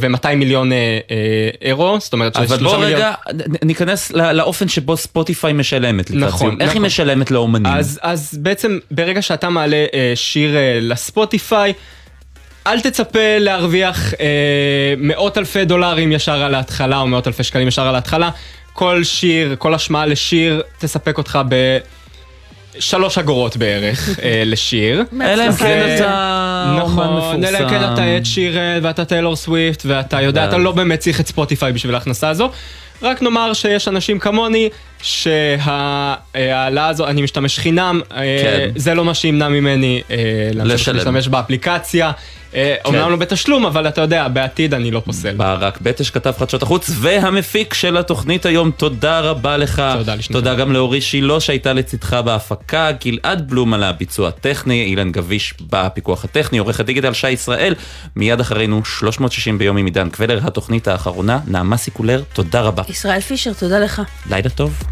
ו-200 מיליון אה, אה, אירו, זאת אומרת אבל שלושה בוא מיליון... רגע נ- ניכנס ל- לאופן שבו ספוטיפיי משלמת לקראת נכון, סיום. איך היא נכון. משלמת לאומנים? אז, אז בעצם ברגע שאתה מעלה אה, שיר אה, לספוטיפיי, אל תצפה להרוויח אה, מאות אלפי דולרים ישר על ההתחלה, או מאות אלפי שקלים ישר על ההתחלה. כל שיר, כל השמעה לשיר, תספק אותך ב... שלוש אגורות בערך אה, (laughs) לשיר. (laughs) אלא אם כן אתה אומן נכון, אלא אם כן. אתה את שירן ואתה טיילור סוויפט ואתה יודע, אתה לא באמת צריך את ספוטיפיי בשביל ההכנסה הזו. רק נאמר שיש אנשים כמוני שההעלאה הזו, אני משתמש חינם, אה, כן. זה לא מה שימנע ממני אה, להמשיך לשלם. להשתמש באפליקציה. אה, אומנם לא בתשלום, אבל אתה יודע, בעתיד אני לא פוסל. ברק בטש כתב חדשות החוץ והמפיק של התוכנית היום, תודה רבה לך. תודה תודה גם לאורי שילה שהייתה לצדך בהפקה, גלעד בלום על הביצוע הטכני, אילן גביש בפיקוח הטכני, עורך הדיגיטל שי ישראל, מיד אחרינו 360 ביום עם עידן קבלר, התוכנית האחרונה, נעמה סיקולר, תודה רבה. ישראל פישר, תודה לך. לילה טוב.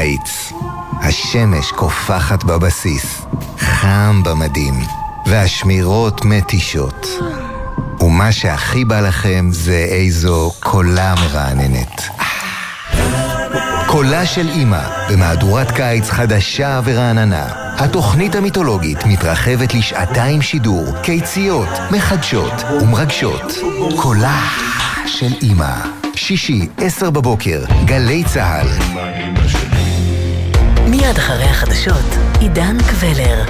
קיץ. השמש קופחת בבסיס, חם במדים, והשמירות מתישות. ומה שהכי בא לכם זה איזו קולה מרעננת. קולה של אימא, במהדורת קיץ חדשה ורעננה. התוכנית המיתולוגית מתרחבת לשעתיים שידור, קיציות, מחדשות ומרגשות. קולה של אימא. שישי, עשר בבוקר, גלי צה"ל. מיד אחרי החדשות, עידן קבלר.